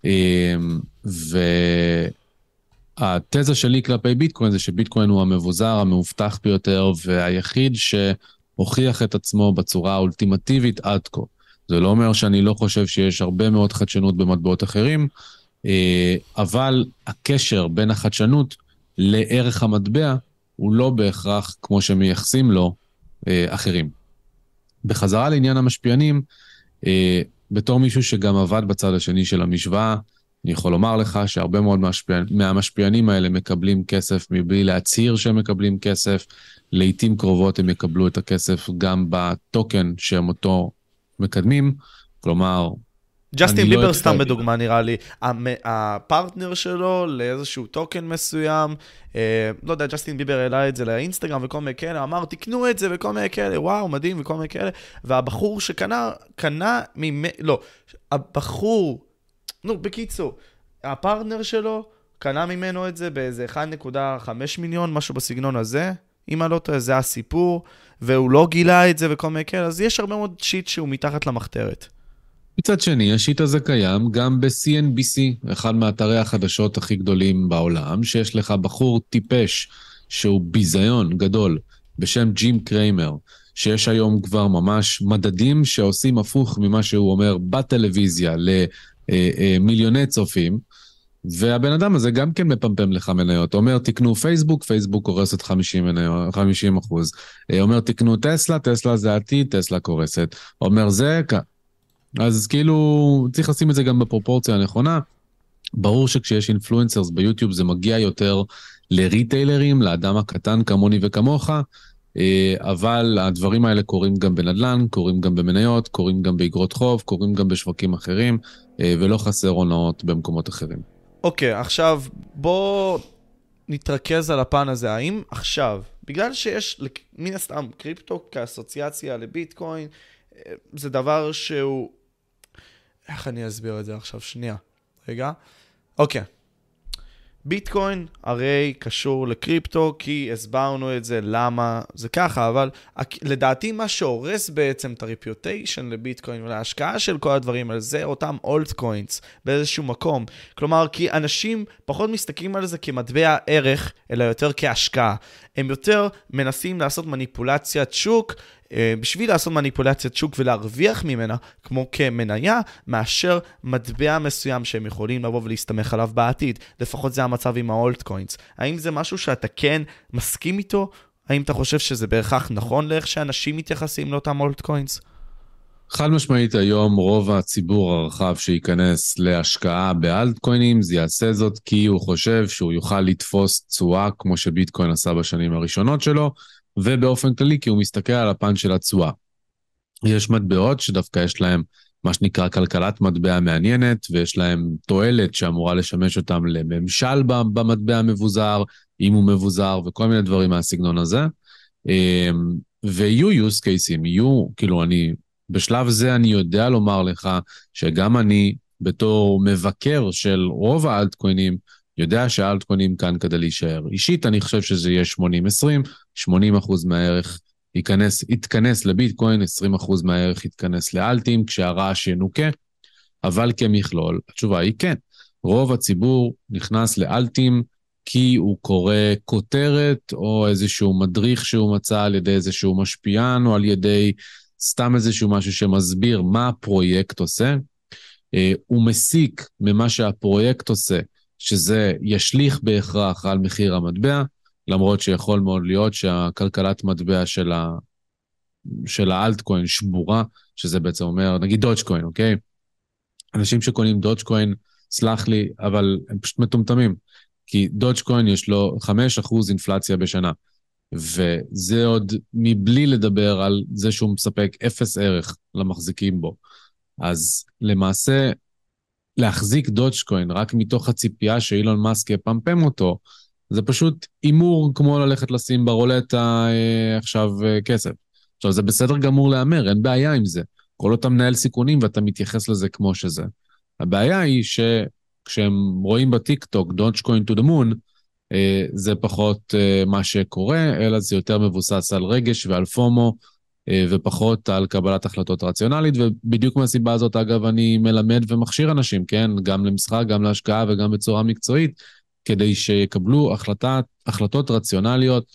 אמ, והתזה שלי כלפי ביטקוין זה שביטקוין הוא המבוזר, המאובטח ביותר, והיחיד שהוכיח את עצמו בצורה האולטימטיבית עד כה. זה לא אומר שאני לא חושב שיש הרבה מאוד חדשנות במטבעות אחרים, אבל הקשר בין החדשנות לערך המטבע הוא לא בהכרח כמו שמייחסים לו אה, אחרים. בחזרה לעניין המשפיענים, אה, בתור מישהו שגם עבד בצד השני של המשוואה, אני יכול לומר לך שהרבה מאוד מהמשפיע... מהמשפיענים האלה מקבלים כסף מבלי להצהיר שהם מקבלים כסף. לעיתים קרובות הם יקבלו את הכסף גם בטוקן שהם אותו מקדמים. כלומר, ג'סטין ביבר לא סתם בדוגמה נראה לי, הפרטנר שלו לאיזשהו טוקן מסוים, אה, לא יודע, ג'סטין ביבר העלה את זה לאינסטגרם וכל מיני כאלה, אמר תקנו את זה וכל מיני כאלה, וואו, מדהים וכל מיני כאלה, והבחור שקנה, קנה ממ... לא, הבחור, נו, בקיצור, הפרטנר שלו קנה ממנו את זה באיזה 1.5 מיליון, משהו בסגנון הזה, אם אני לא טועה, זה הסיפור, והוא לא גילה את זה וכל מיני כאלה, אז יש הרבה מאוד שיט שהוא מתחת למחתרת. מצד שני, השיט הזה קיים גם ב-CNBC, אחד מאתרי החדשות הכי גדולים בעולם, שיש לך בחור טיפש שהוא ביזיון גדול בשם ג'ים קריימר, שיש היום כבר ממש מדדים שעושים הפוך ממה שהוא אומר בטלוויזיה למיליוני צופים, והבן אדם הזה גם כן מפמפם לך מניות. אומר, תקנו פייסבוק, פייסבוק קורסת 50, מניות, 50 אחוז. אומר, תקנו טסלה, טסלה זה עתיד, טסלה קורסת. אומר, זה... אז כאילו, צריך לשים את זה גם בפרופורציה הנכונה. ברור שכשיש influencers ביוטיוב זה מגיע יותר לריטיילרים, לאדם הקטן כמוני וכמוך, אה, אבל הדברים האלה קורים גם בנדל"ן, קורים גם במניות, קורים גם באגרות חוב, קורים גם בשווקים אחרים, אה, ולא חסר הונאות במקומות אחרים. אוקיי, אוקיי, עכשיו בוא נתרכז על הפן הזה. האם עכשיו, בגלל שיש מן הסתם קריפטו כאסוציאציה לביטקוין, אה, זה דבר שהוא... איך אני אסביר את זה עכשיו? שנייה. רגע. אוקיי. ביטקוין הרי קשור לקריפטו, כי הסברנו את זה, למה זה ככה, אבל לדעתי מה שהורס בעצם את הרפיוטיישן לביטקוין ולהשקעה של כל הדברים האלה, זה אותם אולט קוינס באיזשהו מקום. כלומר, כי אנשים פחות מסתכלים על זה כמטבע ערך, אלא יותר כהשקעה. הם יותר מנסים לעשות מניפולציית שוק, בשביל לעשות מניפולציית שוק ולהרוויח ממנה, כמו כמניה, מאשר מטבע מסוים שהם יכולים לבוא ולהסתמך עליו בעתיד. לפחות זה המצב עם האולטקוינס. האם זה משהו שאתה כן מסכים איתו? האם אתה חושב שזה בהכרח נכון לאיך שאנשים מתייחסים לאותם אולטקוינס? חד משמעית היום רוב הציבור הרחב שייכנס להשקעה באלטקוינים, זה יעשה זאת כי הוא חושב שהוא יוכל לתפוס תשואה כמו שביטקוין עשה בשנים הראשונות שלו, ובאופן כללי כי הוא מסתכל על הפן של התשואה. יש מטבעות שדווקא יש להם מה שנקרא כלכלת מטבע מעניינת, ויש להם תועלת שאמורה לשמש אותם לממשל במטבע המבוזר, אם הוא מבוזר, וכל מיני דברים מהסגנון הזה. אמ, ויהיו use cases, יהיו, כאילו, אני, בשלב זה אני יודע לומר לך שגם אני, בתור מבקר של רוב האלטקוינים, יודע שהאלטקוינים כאן כדי להישאר. אישית, אני חושב שזה יהיה 80-20, 80 אחוז מהערך ייכנס, יתכנס לביטקוין, 20 אחוז מהערך יתכנס לאלטים, כשהרעש ינוקה, אבל כמכלול, התשובה היא כן. רוב הציבור נכנס לאלטים כי הוא קורא כותרת או איזשהו מדריך שהוא מצא על ידי איזשהו משפיען או על ידי סתם איזשהו משהו שמסביר מה הפרויקט עושה. אה, הוא מסיק ממה שהפרויקט עושה, שזה ישליך בהכרח על מחיר המטבע, למרות שיכול מאוד להיות שהכלכלת מטבע של, ה... של האלטקוין שבורה, שזה בעצם אומר, נגיד דודג'קוין, אוקיי? אנשים שקונים דודג'קוין, סלח לי, אבל הם פשוט מטומטמים. כי דודג'קוין יש לו 5% אינפלציה בשנה. וזה עוד מבלי לדבר על זה שהוא מספק אפס ערך למחזיקים בו. אז למעשה, להחזיק דודג'קוין רק מתוך הציפייה שאילון מאסק יפמפם אותו, זה פשוט הימור כמו ללכת לשים ברולטה אה, עכשיו אה, כסף. עכשיו, זה בסדר גמור להמר, אין בעיה עם זה. כל אותם מנהל סיכונים ואתה מתייחס לזה כמו שזה. הבעיה היא שכשהם רואים בטיקטוק Dogecoin to the moon, אה, זה פחות מה שקורה, אלא זה יותר מבוסס על רגש ועל פומו, ופחות על קבלת החלטות רציונלית, ובדיוק מהסיבה הזאת, אגב, אני מלמד ומכשיר אנשים, כן? גם למשחק, גם להשקעה וגם בצורה מקצועית, כדי שיקבלו החלטת, החלטות רציונליות,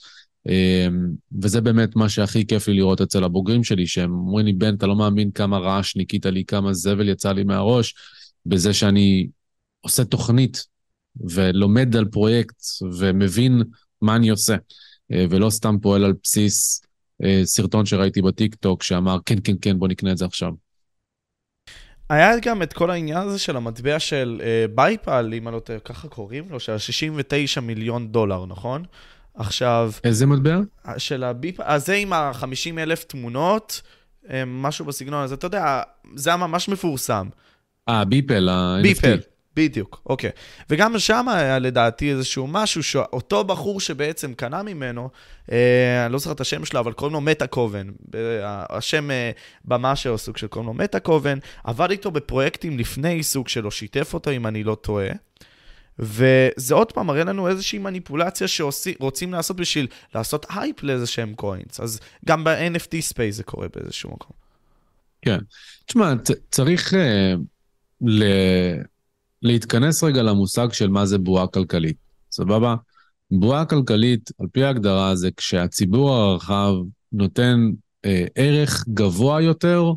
אמ, וזה באמת מה שהכי כיף לי לראות אצל הבוגרים שלי, שהם אומרים לי, בן, אתה לא מאמין כמה רעש ניקית לי, כמה זבל יצא לי מהראש, בזה שאני עושה תוכנית ולומד על פרויקט ומבין מה אני עושה, אה, ולא סתם פועל על בסיס אה, סרטון שראיתי בטיק טוק שאמר, כן, כן, כן, בוא נקנה את זה עכשיו. היה גם את כל העניין הזה של המטבע של אה, בייפל, אם אני לא טועה, ככה קוראים לו, של 69 מיליון דולר, נכון? עכשיו... איזה מטבע? של הביפ... אז זה עם ה-50 אלף תמונות, אה, משהו בסגנון הזה, אתה יודע, זה היה ממש מפורסם. אה, ביפל, ה-NFT. ביפל, בדיוק, אוקיי. וגם שם היה לדעתי איזשהו משהו שאותו בחור שבעצם קנה ממנו, אה, אני לא זוכר את השם שלו, אבל קוראים לו Metakovan. השם אה, במה שלו סוג של קוראים לו Metakovan, עבד איתו בפרויקטים לפני סוג שלו, שיתף אותו אם אני לא טועה. וזה עוד פעם מראה לנו איזושהי מניפולציה שרוצים לעשות בשביל לעשות הייפ לאיזה שהם coins. אז גם ב-NFT space זה קורה באיזשהו מקום. כן. תשמע, צריך uh, ל... להתכנס רגע למושג של מה זה בועה כלכלית, סבבה? בועה כלכלית, על פי ההגדרה, זה כשהציבור הרחב נותן אה, ערך גבוה יותר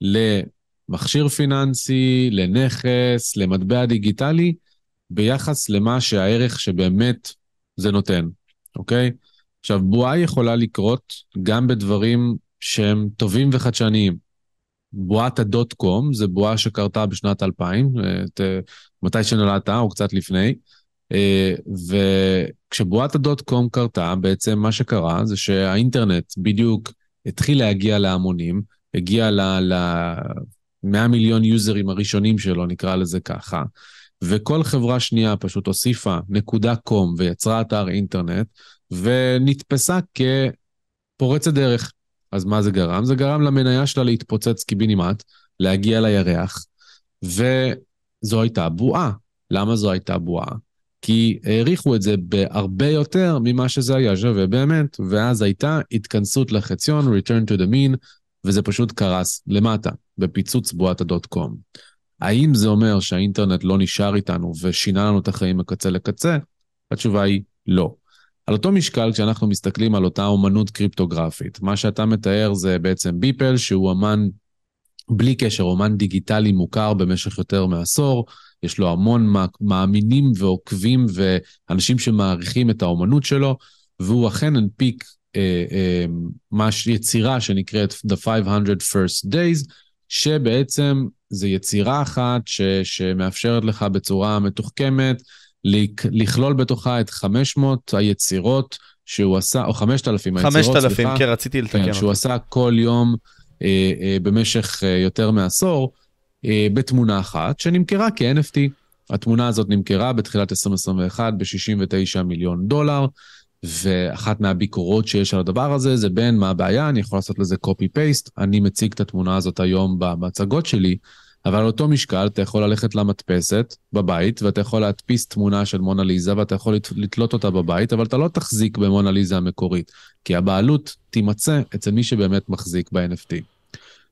למכשיר פיננסי, לנכס, למטבע דיגיטלי, ביחס למה שהערך שבאמת זה נותן, אוקיי? עכשיו, בועה יכולה לקרות גם בדברים שהם טובים וחדשניים. בועת הדוט קום, זה בועה שקרתה בשנת 2000, את, מתי שנולדת או קצת לפני, וכשבועת הדוט קום קרתה, בעצם מה שקרה זה שהאינטרנט בדיוק התחיל להגיע להמונים, הגיע ל-100 מיליון יוזרים הראשונים שלו, נקרא לזה ככה, וכל חברה שנייה פשוט הוסיפה נקודה קום ויצרה אתר אינטרנט, ונתפסה כפורצת דרך. אז מה זה גרם? זה גרם למניה שלה להתפוצץ קיבינימט, להגיע לירח, וזו הייתה בועה. למה זו הייתה בועה? כי העריכו את זה בהרבה יותר ממה שזה היה שווה באמת, ואז הייתה התכנסות לחציון, return to the mean, וזה פשוט קרס למטה, בפיצוץ בועת הדוט קום. האם זה אומר שהאינטרנט לא נשאר איתנו ושינה לנו את החיים מקצה לקצה? התשובה היא לא. על אותו משקל, כשאנחנו מסתכלים על אותה אומנות קריפטוגרפית, מה שאתה מתאר זה בעצם ביפל, שהוא אמן, בלי קשר, אומן דיגיטלי מוכר במשך יותר מעשור, יש לו המון מאמינים ועוקבים ואנשים שמעריכים את האומנות שלו, והוא אכן הנפיק אה, אה, יצירה שנקראת The 500 First Days, שבעצם זו יצירה אחת ש, שמאפשרת לך בצורה מתוחכמת לכלול בתוכה את 500 היצירות שהוא עשה, או 5,000 היצירות, 5,000, כן, רציתי לתקן כן, שהוא עשה כל יום אה, אה, במשך אה, יותר מעשור, אה, בתמונה אחת, שנמכרה כ-NFT. התמונה הזאת נמכרה בתחילת 2021 ב-69 מיליון דולר, ואחת מהביקורות שיש על הדבר הזה זה בין מה הבעיה, אני יכול לעשות לזה copy-paste, אני מציג את התמונה הזאת היום במצגות שלי, אבל על אותו משקל אתה יכול ללכת למדפסת בבית, ואתה יכול להדפיס תמונה של מונה ליזה, ואתה יכול לתלות אותה בבית, אבל אתה לא תחזיק במונה ליזה המקורית, כי הבעלות תימצא אצל מי שבאמת מחזיק ב-NFT.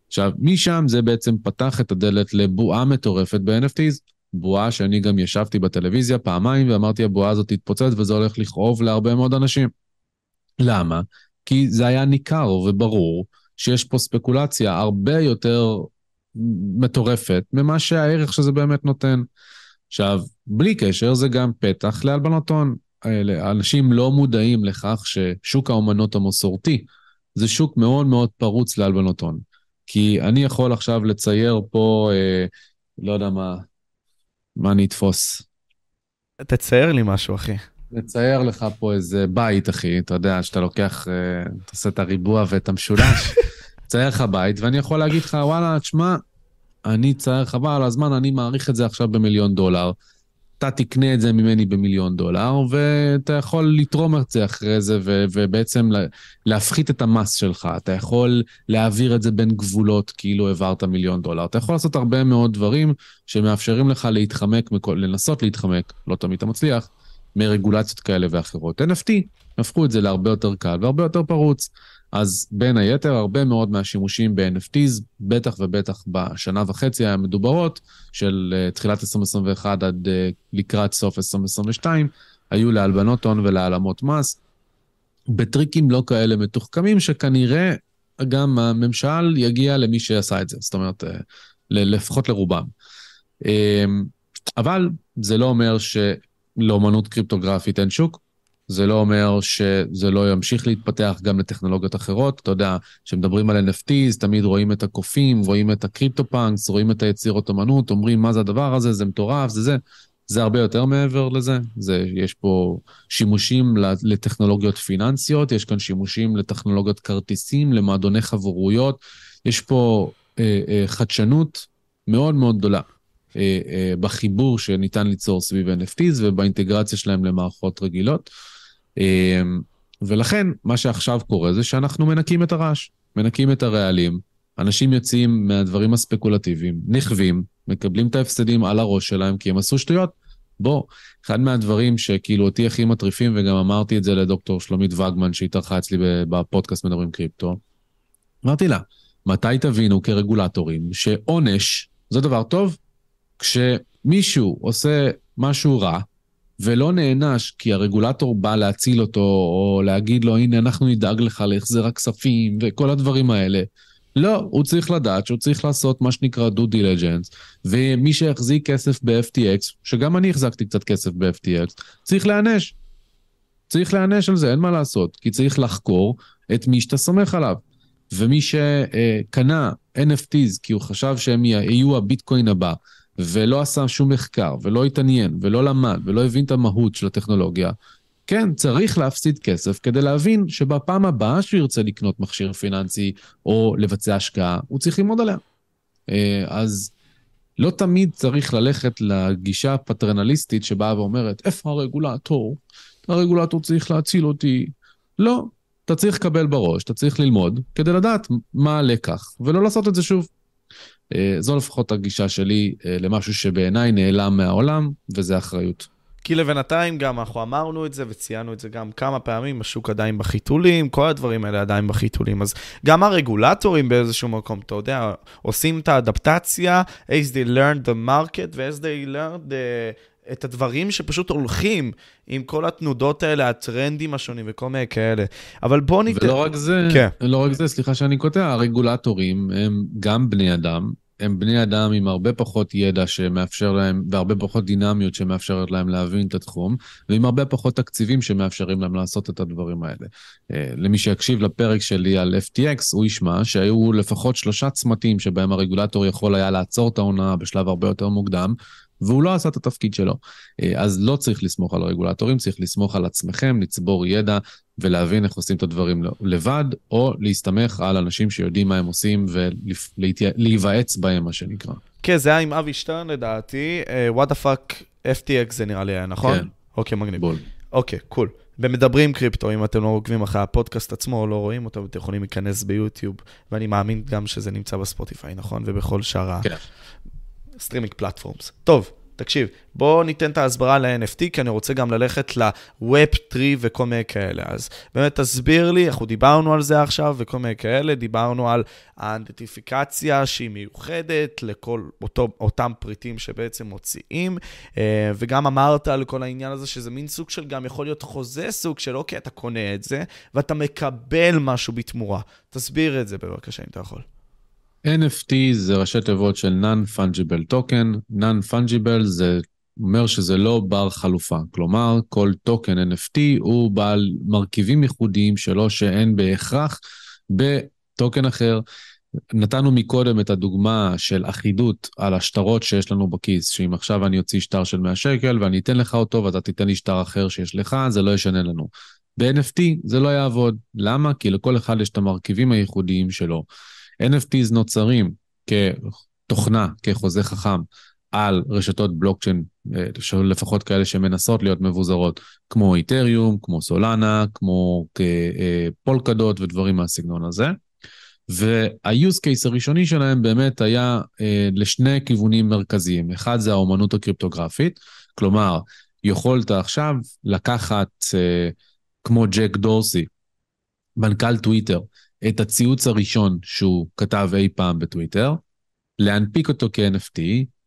עכשיו, משם זה בעצם פתח את הדלת לבועה מטורפת ב-NFTs, בועה שאני גם ישבתי בטלוויזיה פעמיים ואמרתי, הבועה הזאת תתפוצץ וזה הולך לכאוב להרבה מאוד אנשים. למה? כי זה היה ניכר וברור שיש פה ספקולציה הרבה יותר מטורפת ממה שהערך שזה באמת נותן. עכשיו, בלי קשר, זה גם פתח להלבנות הון. אנשים לא מודעים לכך ששוק האומנות המסורתי זה שוק מאוד מאוד פרוץ להלבנות הון. כי אני יכול עכשיו לצייר פה, אה, לא יודע מה, מה אני אתפוס. תצייר לי משהו, אחי. לצייר לך פה איזה בית, אחי, אתה יודע, שאתה לוקח, אה, אתה עושה את הריבוע ואת המשולש, צייר לך בית, ואני יכול להגיד לך, וואלה, תשמע, אני צייר חבל על הזמן, אני מעריך את זה עכשיו במיליון דולר. אתה תקנה את זה ממני במיליון דולר, ואתה יכול לתרום את זה אחרי זה, ו- ובעצם להפחית את המס שלך. אתה יכול להעביר את זה בין גבולות כאילו העברת מיליון דולר. אתה יכול לעשות הרבה מאוד דברים שמאפשרים לך להתחמק, לנסות להתחמק, לא תמיד אתה מצליח, מרגולציות כאלה ואחרות. NFT הפכו את זה להרבה יותר קל והרבה יותר פרוץ. אז בין היתר, הרבה מאוד מהשימושים ב-NFTs, בטח ובטח בשנה וחצי המדוברות, של uh, תחילת 2021 עד uh, לקראת סוף 2022, היו להלבנות הון ולהעלמות מס, בטריקים לא כאלה מתוחכמים, שכנראה גם הממשל יגיע למי שעשה את זה, זאת אומרת, uh, לפחות לרובם. אבל זה לא אומר שלאומנות קריפטוגרפית אין שוק, זה לא אומר שזה לא ימשיך להתפתח גם לטכנולוגיות אחרות. אתה יודע, כשמדברים על NFTs, תמיד רואים את הקופים, רואים את הקריפטו-פאנקס, רואים את היצירות אמנות, אומרים מה זה הדבר הזה, זה מטורף, זה זה. זה הרבה יותר מעבר לזה. זה, יש פה שימושים לטכנולוגיות פיננסיות, יש כאן שימושים לטכנולוגיות כרטיסים, למועדוני חברויות. יש פה אה, אה, חדשנות מאוד מאוד גדולה. אה, אה, בחיבור שניתן ליצור סביב NFTs ובאינטגרציה שלהם למערכות רגילות. אמ, ולכן, מה שעכשיו קורה זה שאנחנו מנקים את הרעש, מנקים את הרעלים, אנשים יוצאים מהדברים הספקולטיביים, נכווים, מקבלים את ההפסדים על הראש שלהם כי הם עשו שטויות. בוא, אחד מהדברים שכאילו אותי הכי מטריפים, וגם אמרתי את זה לדוקטור שלומית וגמן שהתארחה אצלי בפודקאסט מדברים קריפטו, אמרתי לה, מתי תבינו כרגולטורים שעונש זה דבר טוב? כשמישהו עושה משהו רע, ולא נענש כי הרגולטור בא להציל אותו, או להגיד לו, הנה, אנחנו נדאג לך להחזר הכספים, וכל הדברים האלה. לא, הוא צריך לדעת שהוא צריך לעשות מה שנקרא דו diligence, ומי שיחזיק כסף ב-FTX, שגם אני החזקתי קצת כסף ב-FTX, צריך להיענש. צריך להיענש על זה, אין מה לעשות, כי צריך לחקור את מי שאתה סומך עליו. ומי שקנה NFTs כי הוא חשב שהם יהיו הביטקוין הבא, ולא עשה שום מחקר, ולא התעניין, ולא למד, ולא הבין את המהות של הטכנולוגיה, כן, צריך להפסיד כסף כדי להבין שבפעם הבאה שהוא ירצה לקנות מכשיר פיננסי או לבצע השקעה, הוא צריך ללמוד עליה. אה, אז לא תמיד צריך ללכת לגישה הפטרנליסטית שבאה ואומרת, איפה הרגולטור? הרגולטור צריך להציל אותי. לא, אתה צריך לקבל בראש, אתה צריך ללמוד כדי לדעת מה הלקח, ולא לעשות את זה שוב. אה, זו לפחות הגישה שלי אה, למשהו שבעיניי נעלם מהעולם, וזה אחריות. כי לבינתיים גם אנחנו אמרנו את זה וציינו את זה גם כמה פעמים, השוק עדיין בחיתולים, כל הדברים האלה עדיין בחיתולים. אז גם הרגולטורים באיזשהו מקום, אתה יודע, עושים את האדפטציה, as they learn the market ו-as they learn the... את הדברים שפשוט הולכים עם כל התנודות האלה, הטרנדים השונים וכל מיני כאלה. אבל בוא ניתן... ולא רק זה, כן. לא רק זה, סליחה שאני קוטע, הרגולטורים הם גם בני אדם, הם בני אדם עם הרבה פחות ידע שמאפשר להם, והרבה פחות דינמיות שמאפשרת להם להבין את התחום, ועם הרבה פחות תקציבים שמאפשרים להם לעשות את הדברים האלה. אה, למי שיקשיב לפרק שלי על FTX, הוא ישמע שהיו לפחות שלושה צמתים שבהם הרגולטור יכול היה לעצור את ההונאה בשלב הרבה יותר מוקדם, והוא לא עשה את התפקיד שלו. אה, אז לא צריך לסמוך על הרגולטורים, צריך לסמוך על עצמכם, לצבור ידע ולהבין איך עושים את הדברים לבד, או להסתמך על אנשים שיודעים מה הם עושים ולהיוועץ בהם, מה שנקרא. כן, זה היה עם אבי שטרן לדעתי, אה, what the fuck FTX זה נראה לי היה, נכון? כן. אוקיי, מגניב. בול. אוקיי, cool. במדברים קריפטו, אם אתם לא עוקבים אחרי הפודקאסט עצמו או לא רואים אותו, אתם יכולים להיכנס ביוטיוב, ואני מאמין גם שזה נמצא בספוטיפיי, נכון? ובכל שאר. כן. streaming platforms. טוב, תקשיב, בואו ניתן את ההסברה ל-NFT, כי אני רוצה גם ללכת ל-Web 3 וכל מיני כאלה. אז באמת תסביר לי, אנחנו דיברנו על זה עכשיו וכל מיני כאלה, דיברנו על האנטיפיקציה שהיא מיוחדת לכל אותו, אותם פריטים שבעצם מוציאים, אה, וגם אמרת על כל העניין הזה שזה מין סוג של גם יכול להיות חוזה סוג של אוקיי, אתה קונה את זה, ואתה מקבל משהו בתמורה. תסביר את זה בבקשה, אם אתה יכול. NFT זה ראשי תיבות של Non-Fungible Token. Non-Fungible זה אומר שזה לא בר חלופה. כלומר, כל טוקן NFT הוא בעל מרכיבים ייחודיים שלו שאין בהכרח בטוקן אחר. נתנו מקודם את הדוגמה של אחידות על השטרות שיש לנו בכיס, שאם עכשיו אני אוציא שטר של 100 שקל ואני אתן לך אותו ואתה תיתן לי שטר אחר שיש לך, זה לא ישנה לנו. ב-NFT זה לא יעבוד. למה? כי לכל אחד יש את המרכיבים הייחודיים שלו. NFTs נוצרים כתוכנה, כחוזה חכם, על רשתות בלוקצ'יין, אה, לפחות כאלה שמנסות להיות מבוזרות, כמו איתריום, כמו סולנה, כמו אה, פולקדות ודברים מהסגנון הזה. וה-use case הראשוני שלהם באמת היה אה, לשני כיוונים מרכזיים. אחד זה האומנות הקריפטוגרפית, כלומר, יכולת עכשיו לקחת, אה, כמו ג'ק דורסי, מנכ"ל טוויטר, את הציוץ הראשון שהוא כתב אי פעם בטוויטר, להנפיק אותו כ-NFT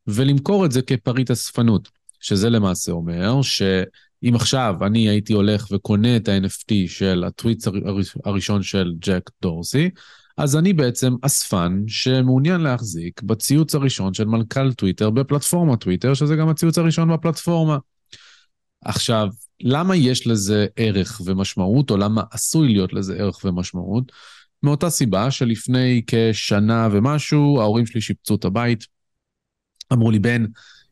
ולמכור את זה כפריט אספנות, שזה למעשה אומר שאם עכשיו אני הייתי הולך וקונה את ה-NFT של הטוויט הראשון של ג'ק דורסי, אז אני בעצם אספן שמעוניין להחזיק בציוץ הראשון של מנכ"ל טוויטר בפלטפורמה טוויטר, שזה גם הציוץ הראשון בפלטפורמה. עכשיו, למה יש לזה ערך ומשמעות, או למה עשוי להיות לזה ערך ומשמעות? מאותה סיבה שלפני כשנה ומשהו, ההורים שלי שיפצו את הבית. אמרו לי, בן,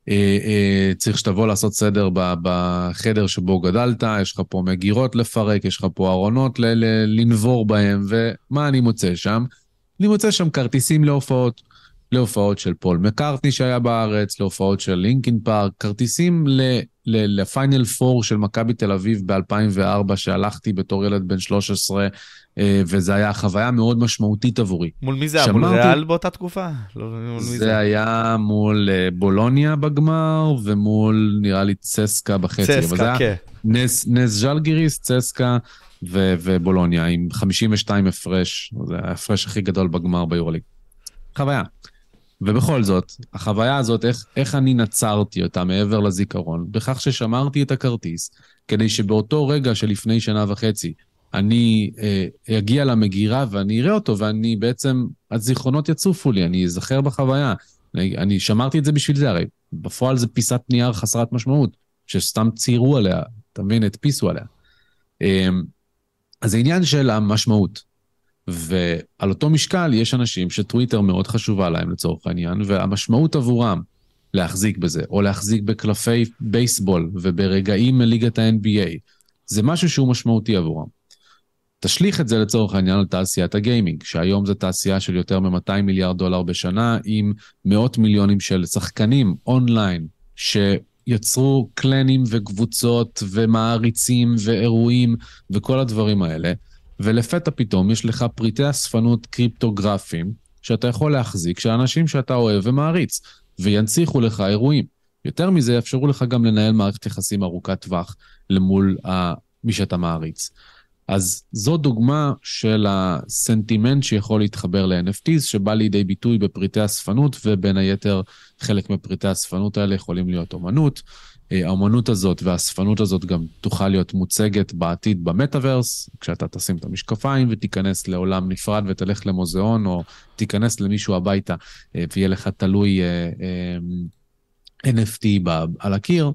אה, אה, צריך שתבוא לעשות סדר בחדר שבו גדלת, יש לך פה מגירות לפרק, יש לך פה ארונות לנבור בהם, ומה אני מוצא שם? אני מוצא שם כרטיסים להופעות. להופעות של פול מקארטני שהיה בארץ, להופעות של לינקין פארק, כרטיסים לפיינל פור של מכבי תל אביב ב-2004, שהלכתי בתור ילד בן 13, אה, וזו הייתה חוויה מאוד משמעותית עבורי. מול מי זה היה? מול ריאל באותה תקופה? לא, מול זה, זה היה מול אה, בולוניה בגמר, ומול, נראה לי, צסקה בחצי. צסקה, כן. נס, נס ז'לגיריס, צסקה ו- ובולוניה, עם 52 הפרש, זה ההפרש הכי גדול בגמר ביורוליג. חוויה. ובכל זאת, החוויה הזאת, איך, איך אני נצרתי אותה מעבר לזיכרון, בכך ששמרתי את הכרטיס, כדי שבאותו רגע שלפני שנה וחצי, אני אה, אגיע למגירה ואני אראה אותו, ואני בעצם, הזיכרונות יצופו לי, אני אזכר בחוויה. אני, אני שמרתי את זה בשביל זה, הרי בפועל זה פיסת נייר חסרת משמעות, שסתם ציירו עליה, אתה מבין? הדפיסו עליה. אה, אז זה עניין של המשמעות. ועל אותו משקל יש אנשים שטוויטר מאוד חשובה להם לצורך העניין, והמשמעות עבורם להחזיק בזה, או להחזיק בקלפי בייסבול וברגעים מליגת ה-NBA. זה משהו שהוא משמעותי עבורם. תשליך את זה לצורך העניין על תעשיית הגיימינג, שהיום זו תעשייה של יותר מ-200 מיליארד דולר בשנה, עם מאות מיליונים של שחקנים אונליין, שיצרו קלנים וקבוצות ומעריצים ואירועים וכל הדברים האלה, ולפתע פתאום יש לך פריטי אספנות קריפטוגרפיים שאתה יכול להחזיק, של אנשים שאתה אוהב ומעריץ, וינציחו לך אירועים. יותר מזה, יאפשרו לך גם לנהל מערכת יחסים ארוכת טווח למול מי שאתה מעריץ. אז זו דוגמה של הסנטימנט שיכול להתחבר ל-NFTs, שבא לידי ביטוי בפריטי אספנות, ובין היתר חלק מפריטי האספנות האלה יכולים להיות אומנות. האומנות הזאת והאספנות הזאת גם תוכל להיות מוצגת בעתיד במטאוורס, כשאתה תשים את המשקפיים ותיכנס לעולם נפרד ותלך למוזיאון, או תיכנס למישהו הביתה אה, ויהיה לך תלוי אה, אה, NFT על הקיר.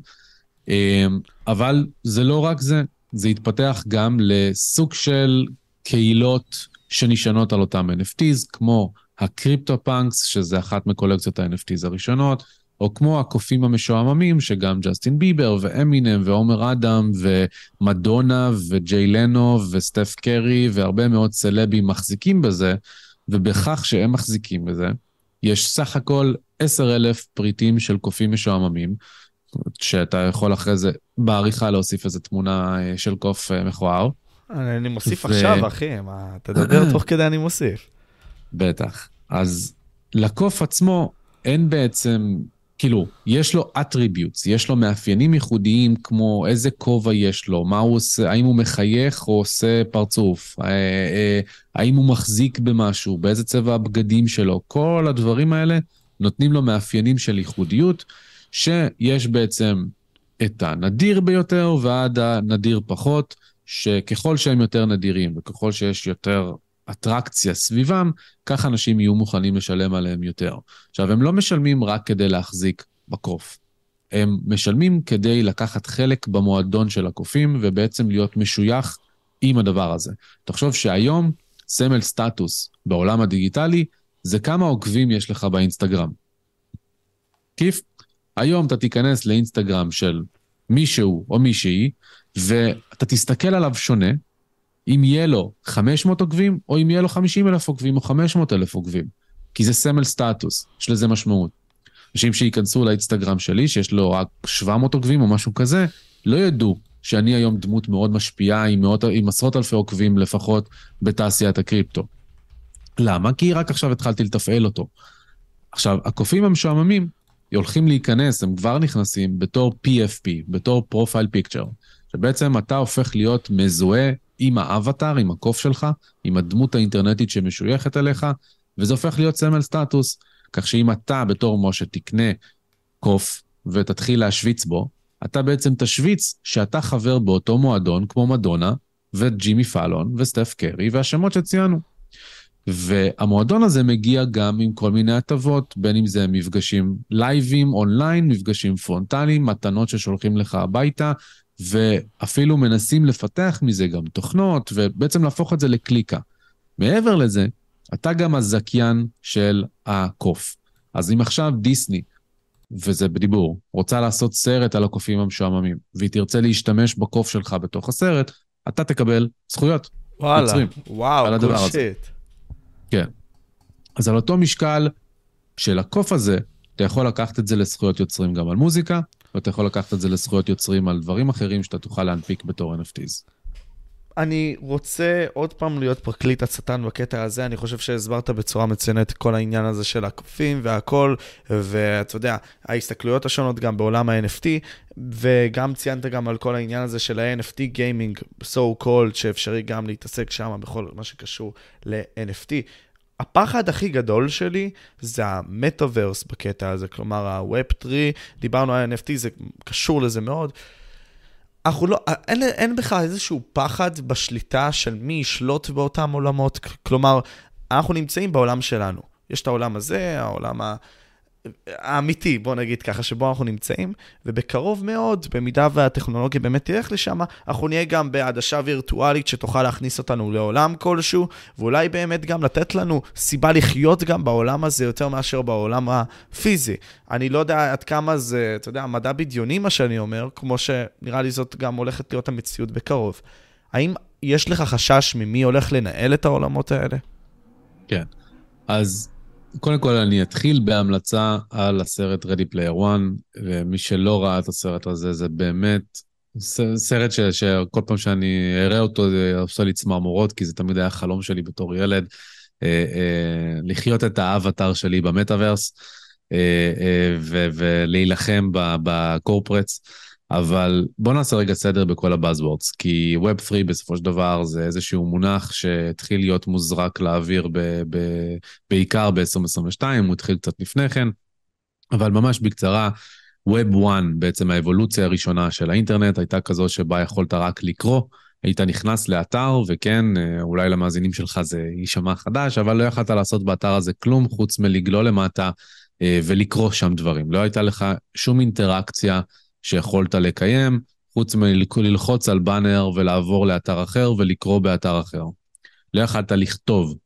אבל זה לא רק זה, זה התפתח גם לסוג של קהילות שנשענות על אותם NFTs, כמו ה CryptoPunks, שזה אחת מקולקציות ה-NFTs הראשונות, או כמו הקופים המשועממים, שגם ג'סטין ביבר ואמינם ועומר אדם ומדונה וג'יי לנו וסטף קרי והרבה מאוד סלבים מחזיקים בזה, ובכך שהם מחזיקים בזה, יש סך הכל 10,000 פריטים של קופים משועממים, שאתה יכול אחרי זה בעריכה להוסיף איזו תמונה אה, של קוף אה, מכוער. אני מוסיף ו... עכשיו, אחי, מה, תדבר תוך כדי אני מוסיף. בטח. אז לקוף עצמו אין בעצם כאילו, יש לו attributes, יש לו מאפיינים ייחודיים כמו איזה כובע יש לו, מה הוא עושה, האם הוא מחייך או עושה פרצוף, אה, אה, האם הוא מחזיק במשהו, באיזה צבע הבגדים שלו, כל הדברים האלה נותנים לו מאפיינים של ייחודיות, שיש בעצם את הנדיר ביותר ועד הנדיר פחות, שככל שהם יותר נדירים וככל שיש יותר אטרקציה סביבם, כך אנשים יהיו מוכנים לשלם עליהם יותר. עכשיו, הם לא משלמים רק כדי להחזיק בקוף. הם משלמים כדי לקחת חלק במועדון של הקופים ובעצם להיות משוייך עם הדבר הזה. תחשוב שהיום סמל סטטוס בעולם הדיגיטלי זה כמה עוקבים יש לך באינסטגרם. כיף? היום אתה תיכנס לאינסטגרם של מישהו או מישהי, ואתה תסתכל עליו שונה, אם יהיה לו 500 עוקבים, או אם יהיה לו 50 אלף עוקבים, או 500 אלף עוקבים. כי זה סמל סטטוס, יש לזה משמעות. אנשים שייכנסו לאינסטגרם שלי, שיש לו רק 700 עוקבים או משהו כזה, לא ידעו שאני היום דמות מאוד משפיעה עם, מאות, עם עשרות אלפי עוקבים לפחות בתעשיית הקריפטו. למה? כי רק עכשיו התחלתי לתפעל אותו. עכשיו, הקופים המשועממים הולכים להיכנס, הם כבר נכנסים בתור PFP, בתור profile picture, שבעצם אתה הופך להיות מזוהה עם האבטאר, עם הקוף שלך, עם הדמות האינטרנטית שמשויכת אליך, וזה הופך להיות סמל סטטוס. כך שאם אתה בתור משה תקנה קוף ותתחיל להשוויץ בו, אתה בעצם תשוויץ שאתה חבר באותו מועדון כמו מדונה וג'ימי פאלון וסטף קרי והשמות שציינו. והמועדון הזה מגיע גם עם כל מיני הטבות, בין אם זה מפגשים לייבים, אונליין, מפגשים פרונטליים, מתנות ששולחים לך הביתה, ואפילו מנסים לפתח מזה גם תוכנות, ובעצם להפוך את זה לקליקה. מעבר לזה, אתה גם הזכיין של הקוף. אז אם עכשיו דיסני, וזה בדיבור, רוצה לעשות סרט על הקופים המשועממים, והיא תרצה להשתמש בקוף שלך בתוך הסרט, אתה תקבל זכויות. וואלה, יוצרים, וואו, cool shit. כן. אז על אותו משקל של הקוף הזה, אתה יכול לקחת את זה לזכויות יוצרים גם על מוזיקה, ואתה יכול לקחת את זה לזכויות יוצרים על דברים אחרים שאתה תוכל להנפיק בתור NFTs. אני רוצה עוד פעם להיות פרקליט השטן בקטע הזה, אני חושב שהסברת בצורה מצוינת כל העניין הזה של הקופים והכל, ואתה יודע, ההסתכלויות השונות גם בעולם ה-NFT, וגם ציינת גם על כל העניין הזה של ה-NFT גיימינג, so called, שאפשרי גם להתעסק שם בכל מה שקשור ל-NFT. הפחד הכי גדול שלי זה המטאוורס בקטע הזה, כלומר ה-Web 3, דיברנו על NFT, זה קשור לזה מאוד. אנחנו לא, אין, אין בך איזשהו פחד בשליטה של מי ישלוט באותם עולמות, כלומר, אנחנו נמצאים בעולם שלנו. יש את העולם הזה, העולם האמיתי, בוא נגיד ככה, שבו אנחנו נמצאים, ובקרוב מאוד, במידה והטכנולוגיה באמת תלך לשם, אנחנו נהיה גם בעדשה וירטואלית שתוכל להכניס אותנו לעולם כלשהו, ואולי באמת גם לתת לנו סיבה לחיות גם בעולם הזה יותר מאשר בעולם הפיזי. אני לא יודע עד כמה זה, אתה יודע, מדע בדיוני מה שאני אומר, כמו שנראה לי זאת גם הולכת להיות המציאות בקרוב. האם יש לך חשש ממי הולך לנהל את העולמות האלה? כן. אז קודם כל אני אתחיל בהמלצה על הסרט Ready Player One, ומי שלא ראה את הסרט הזה, זה באמת סרט ש, שכל פעם שאני אראה אותו זה עושה לי צמרמורות, כי זה תמיד היה חלום שלי בתור ילד, אה, אה, לחיות את האבטר שלי במטאוורס, אה, אה, ולהילחם בקורפרטס. אבל בוא נעשה רגע סדר בכל הבאזוורדס, כי Web 3 בסופו של דבר זה איזשהו מונח שהתחיל להיות מוזרק לאוויר ב, ב, בעיקר ב-2022, הוא התחיל קצת לפני כן, אבל ממש בקצרה, Web 1, בעצם האבולוציה הראשונה של האינטרנט, הייתה כזו שבה יכולת רק לקרוא, היית נכנס לאתר, וכן, אולי למאזינים שלך זה יישמע חדש, אבל לא יכלת לעשות באתר הזה כלום חוץ מלגלול למטה אה, ולקרוא שם דברים. לא הייתה לך שום אינטראקציה. שיכולת לקיים, חוץ מללחוץ על באנר ולעבור לאתר אחר ולקרוא באתר אחר. לא יכלת לכתוב.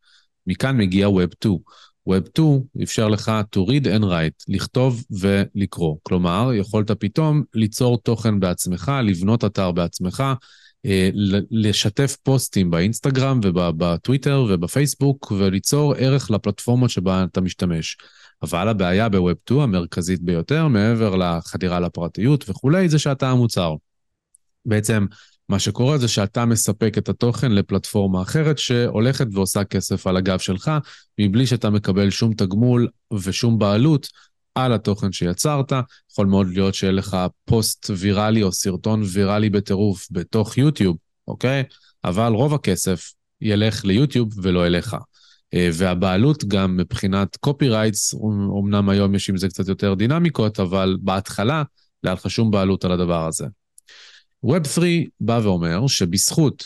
מכאן מגיע Web 2. Web 2 אפשר לך to read and write, לכתוב ולקרוא. כלומר, יכולת פתאום ליצור תוכן בעצמך, לבנות אתר בעצמך, אה, לשתף פוסטים באינסטגרם ובטוויטר ובפייסבוק וליצור ערך לפלטפורמות שבה אתה משתמש. אבל הבעיה בווב 2 המרכזית ביותר, מעבר לחדירה לפרטיות וכולי, זה שאתה המוצר. בעצם, מה שקורה זה שאתה מספק את התוכן לפלטפורמה אחרת שהולכת ועושה כסף על הגב שלך, מבלי שאתה מקבל שום תגמול ושום בעלות על התוכן שיצרת. יכול מאוד להיות שיהיה לך פוסט ויראלי או סרטון ויראלי בטירוף בתוך יוטיוב, אוקיי? אבל רוב הכסף ילך ליוטיוב ולא אליך. אה, והבעלות גם מבחינת copyrights, אמנם היום יש עם זה קצת יותר דינמיקות, אבל בהתחלה לא היה לך שום בעלות על הדבר הזה. Web 3 בא ואומר שבזכות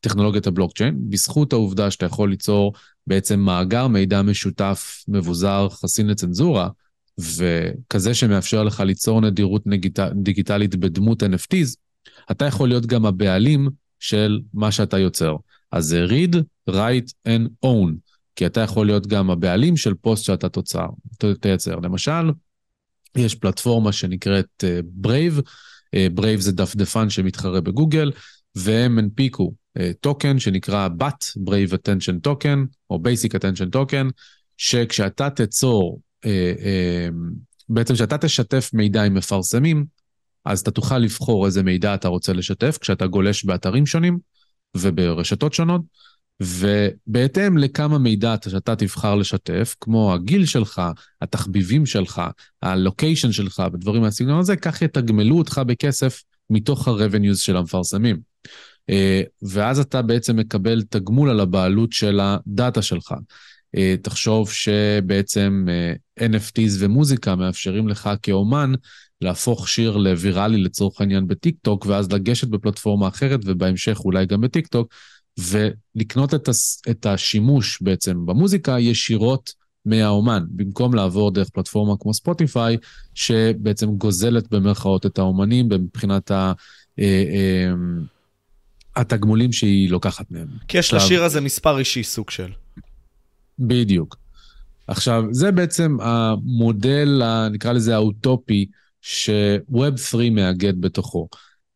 טכנולוגיית הבלוקצ'יין, בזכות העובדה שאתה יכול ליצור בעצם מאגר מידע משותף, מבוזר, חסין לצנזורה, וכזה שמאפשר לך ליצור נדירות. דיגיטלית בדמות NFTs, אתה יכול להיות גם הבעלים של מה שאתה יוצר. אז זה read, write and own, כי אתה יכול להיות גם הבעלים של פוסט שאתה תוצר, תייצר. למשל, יש פלטפורמה שנקראת Brave, אה, Brave אה, זה דפדפן שמתחרה בגוגל, והם הנפיקו טוקן אה, שנקרא BAT, Brave Attention Token, או Basic Attention Token, שכשאתה תצור, בעצם כשאתה תשתף מידע עם מפרסמים, אז אתה תוכל לבחור איזה מידע אתה רוצה לשתף כשאתה גולש באתרים שונים וברשתות שונות, ובהתאם לכמה מידע שאתה תבחר לשתף, כמו הגיל שלך, התחביבים שלך, הלוקיישן שלך ודברים מהסגנון הזה, כך יתגמלו אותך בכסף מתוך ה-revenues של המפרסמים. אה, ואז אתה בעצם מקבל תגמול על הבעלות של הדאטה שלך. אה, תחשוב שבעצם אה, NFTs ומוזיקה מאפשרים לך כאומן להפוך שיר לוויראלי לצורך העניין בטיק טוק, ואז לגשת בפלטפורמה אחרת, ובהמשך אולי גם בטיק טוק, ולקנות את, הס, את השימוש בעצם במוזיקה ישירות מהאומן, במקום לעבור דרך פלטפורמה כמו ספוטיפיי, שבעצם גוזלת במרכאות את האומנים מבחינת ה... אה, אה, התגמולים שהיא לוקחת מהם. כי יש לשיר הזה מספר אישי סוג של. בדיוק. עכשיו, זה בעצם המודל, נקרא לזה האוטופי, שווב 3 מאגד בתוכו.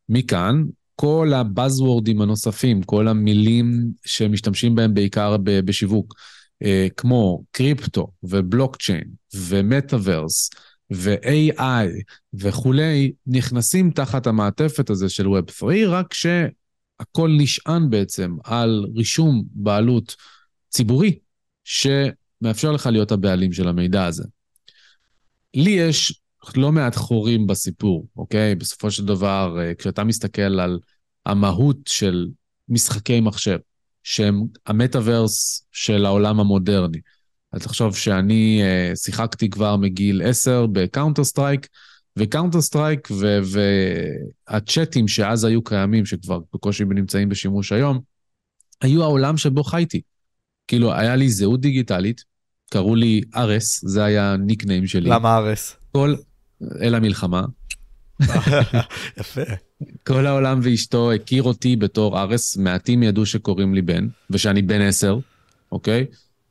מכאן, כל הבאזוורדים הנוספים, כל המילים שמשתמשים בהם בעיקר בשיווק, אה, כמו קריפטו ובלוקצ'יין ומטאוורס ו-AI וכולי, נכנסים תחת המעטפת הזה של ווב 3, רק שהכל נשען בעצם על רישום בעלות ציבורי, שמאפשר לך להיות הבעלים של המידע הזה. לי יש לא מעט חורים בסיפור, אוקיי? בסופו של דבר, אה, כשאתה מסתכל על המהות של משחקי מחשב, שהם המטאוורס של העולם המודרני, אז תחשוב שאני אה, שיחקתי כבר מגיל 10 ב Counter-Strike, ו Counter-Strike והצ'אטים שאז היו קיימים, שכבר בקושי נמצאים בשימוש היום, היו העולם שבו חייתי. כאילו, היה לי זהות דיגיטלית, קראו לי ארס, זה היה הניקניים שלי. למה ארס? כל... אל המלחמה. יפה. כל העולם ואשתו הכיר אותי בתור ארס, מעטים ידעו שקוראים לי בן, ושאני בן עשר, אוקיי?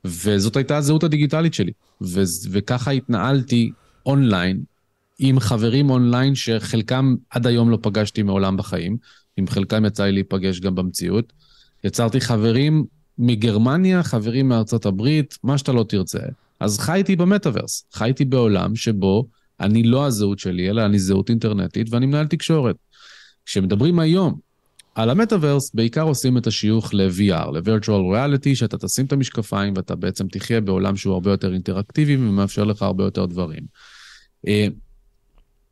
וזאת הייתה הזהות הדיגיטלית שלי. ו- וככה התנהלתי אונליין, עם חברים אונליין שחלקם עד היום לא פגשתי מעולם בחיים, עם חלקם יצא לי להיפגש גם במציאות. יצרתי חברים מגרמניה, חברים מארצות הברית, מה שאתה לא תרצה. אז חייתי במטאוורס, חייתי בעולם שבו אני לא הזהות שלי, אלא אני זהות אינטרנטית ואני מנהל תקשורת. כשמדברים היום על המטאוורס, בעיקר עושים את השיוך ל-VR, ל-Virtual Reality, שאתה תשים את המשקפיים ואתה בעצם תחיה בעולם שהוא הרבה יותר אינטראקטיבי ומאפשר לך הרבה יותר דברים. אה,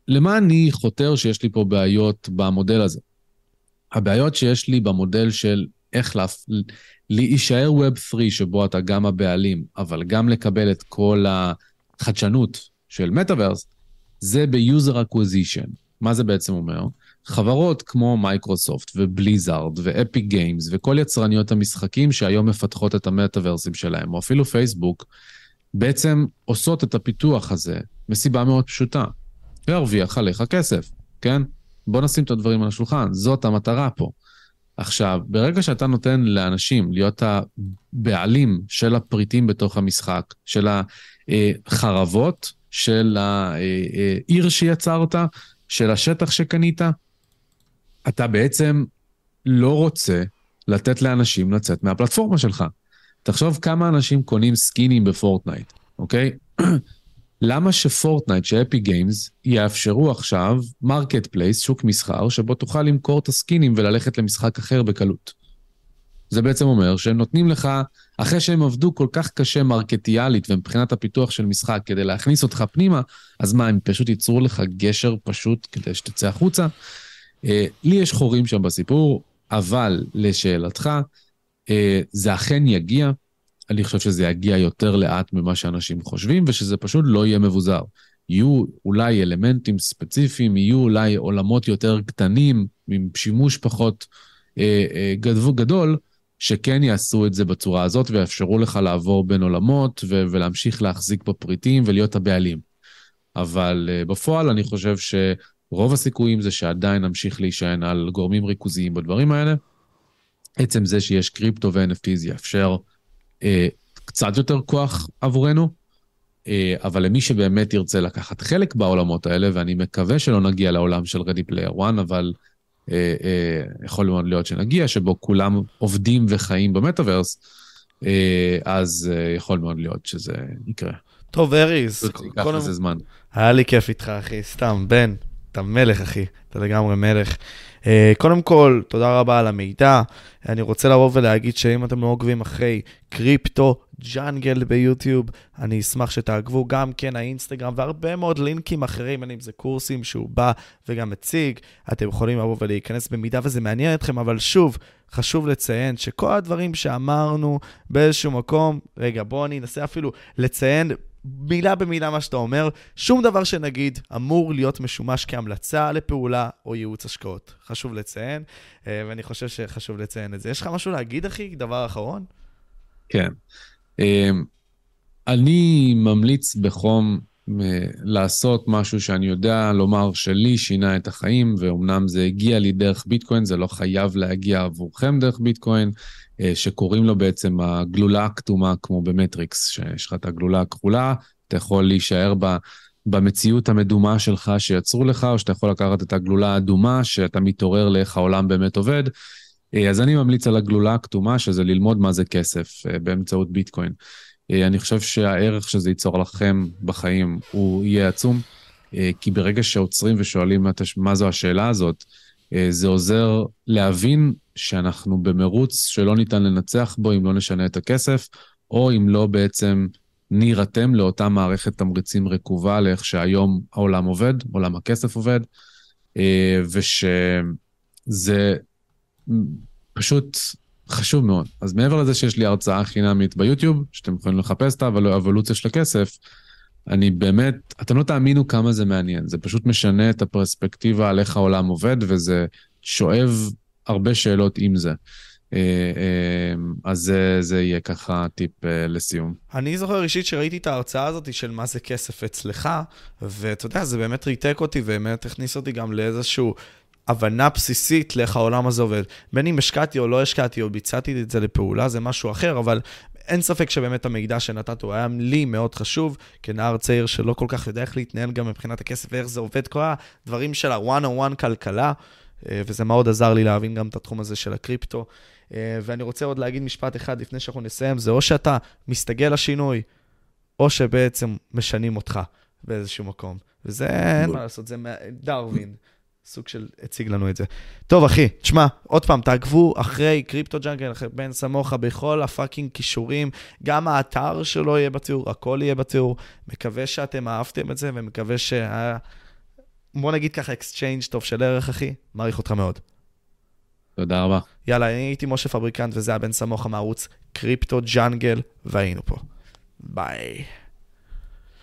למה אני חושב שיש לי פה בעיות במודל הזה? הבעיות שיש לי במודל של איך לה... להישאר Web 3, שבו אתה גם הבעלים, אבל גם לקבל את כל החדשנות של מטאוורס, זה ב-user acquisition. מה זה בעצם אומר? חברות כמו מייקרוסופט ובליזארד ו Epic Games וכל יצרניות המשחקים שהיום מפתחות את המטאוורסים שלהם, או אפילו פייסבוק, בעצם עושות את הפיתוח הזה מסיבה מאוד פשוטה, להרוויח עליך כסף, כן? בוא נשים את הדברים על השולחן, זאת המטרה פה. עכשיו, ברגע שאתה נותן לאנשים להיות הבעלים של הפריטים בתוך המשחק, של החרבות, של העיר שיצרת, של השטח שקנית, אתה בעצם לא רוצה לתת לאנשים לצאת מהפלטפורמה שלך. תחשוב כמה אנשים קונים סקינים בפורטנייט, אוקיי? למה שפורטנייט, ש Epic Games, יאפשרו עכשיו marketplace, שוק מסחר, שבו תוכל למכור את הסקינים וללכת למשחק אחר בקלות? זה בעצם אומר שהם נותנים לך, אחרי שהם עבדו כל כך קשה מרקטיאלית ומבחינת הפיתוח של משחק כדי להכניס אותך פנימה, אז מה, הם פשוט ייצרו לך גשר פשוט כדי שתצא החוצה? אה, לי יש חורים שם בסיפור, אבל לשאלתך, אה, זה אכן יגיע. אני חושב שזה יגיע יותר לאט ממה שאנשים חושבים, ושזה פשוט לא יהיה מבוזר. יהיו אולי אלמנטים ספציפיים, יהיו אולי עולמות יותר קטנים, עם שימוש פחות אה, אה, גדול, שכן יעשו את זה בצורה הזאת ויאפשרו לך לעבור בין עולמות ו- ולהמשיך להחזיק בפריטים ולהיות הבעלים. אבל אה, בפועל אני חושב שרוב הסיכויים זה שעדיין נמשיך להישען על גורמים ריכוזיים בדברים האלה. עצם זה שיש קריפטו ו-NFTs יאפשר אה, קצת יותר כוח עבורנו, אה, אבל למי שבאמת ירצה לקחת חלק בעולמות האלה, ואני מקווה שלא נגיע לעולם של Ready Player One, אבל יכול מאוד להיות שנגיע, שבו כולם עובדים וחיים במטאוורס, אה, אז אה, יכול מאוד להיות שזה יקרה. טוב, אריס, ייקח לזה זמן. היה לי כיף איתך, אחי, סתם, בן, אתה מלך, אחי, אתה לגמרי מלך. אה, קודם כל, תודה רבה על המידע. אני רוצה לבוא ולהגיד שאם אתם לא עוקבים אחרי קריפטו ג'אנגל ביוטיוב, אני אשמח שתעקבו גם כן האינסטגרם והרבה מאוד לינקים אחרים, אם זה קורסים שהוא בא וגם מציג, אתם יכולים לבוא ולהיכנס במידה וזה מעניין אתכם, אבל שוב, חשוב לציין שכל הדברים שאמרנו באיזשהו מקום, רגע, בואו אני אנסה אפילו לציין מילה במילה מה שאתה אומר, שום דבר שנגיד אמור להיות משומש כהמלצה לפעולה או ייעוץ השקעות. חשוב לציין, אה, ואני חושב שחשוב לציין את זה. יש לך משהו להגיד, אחי? דבר אחרון? כן. אה, אני ממליץ בחום אה, לעשות משהו שאני יודע לומר שלי שינה את החיים, ואומנם זה הגיע לי דרך ביטקוין, זה לא חייב להגיע עבורכם דרך ביטקוין, שקוראים לו בעצם הגלולה הכתומה, כמו במטריקס, שיש לך את הגלולה הכחולה, אתה יכול להישאר בה. במציאות המדומה שלך שיצרו לך, או שאתה יכול לקחת את הגלולה האדומה, שאתה מתעורר לאיך העולם באמת עובד. אז אני ממליץ על הגלולה הכתומה, שזה ללמוד מה זה כסף באמצעות ביטקוין. אני חושב שהערך שזה ייצור לכם בחיים הוא יהיה עצום, כי ברגע שעוצרים ושואלים מה זו השאלה הזאת, זה עוזר להבין שאנחנו במרוץ שלא ניתן לנצח בו אם לא נשנה את הכסף, או אם לא בעצם נירתם לאותה מערכת תמריצים רקובה לאיך שהיום העולם עובד, עולם הכסף עובד, ושזה פשוט חשוב מאוד. אז מעבר לזה שיש לי הרצאה חינמית ביוטיוב, שאתם יכולים לחפש את האבולוציה של הכסף, אני באמת, אתם לא תאמינו כמה זה מעניין. זה פשוט משנה את הפרספקטיבה על איך העולם עובד, וזה שואב הרבה שאלות עם זה. אז זה יהיה ככה טיפ לסיום. אני זוכר אישית שראיתי את ההרצאה הזאת של מה זה כסף אצלך, ואתה יודע, זה באמת ריתק אותי, ובאמת הכניס אותי גם לאיזשהו הבנה בסיסית לאיך העולם הזה עובד. בין אם השקעתי או לא השקעתי, או ביצעתי את זה לפעולה, זה משהו אחר, אבל אין ספק שבאמת המידע שנתת הוא היה לי מאוד חשוב, כנער צעיר שלא כל כך יודע איך להתנהל גם מבחינת הכסף ואיך זה עובד, כל הדברים של ה-one-on-one כלכלה, אה, וזה מאוד עזר לי להבין גם את התחום הזה של הקריפטו. אה, ואני רוצה עוד להגיד משפט אחד לפני שאנחנו נסיים, זה או שאתה מסתגל לשינוי, או שבעצם משנים אותך באיזשהו מקום. וזה, אין מה לעשות, זה דרווין. סוג של הציג לנו את זה. טוב, אחי, תשמע, עוד פעם, תעקבו אחרי קריפטו ג'אנגל, אחרי בן סמוכה, בכל הפאקינג כישורים. גם האתר שלו יהיה בתיאור, הכל יהיה בתיאור. מקווה שאתם אהבתם את זה, ומקווה שה... בוא נגיד ככה, exchange טוב של ערך, אחי. מעריך אותך מאוד. תודה רבה. יאללה, אני הייתי משה פבריקנט, וזה היה בן סמוכה מערוץ קריפטו ג'אנגל, והיינו פה. ביי.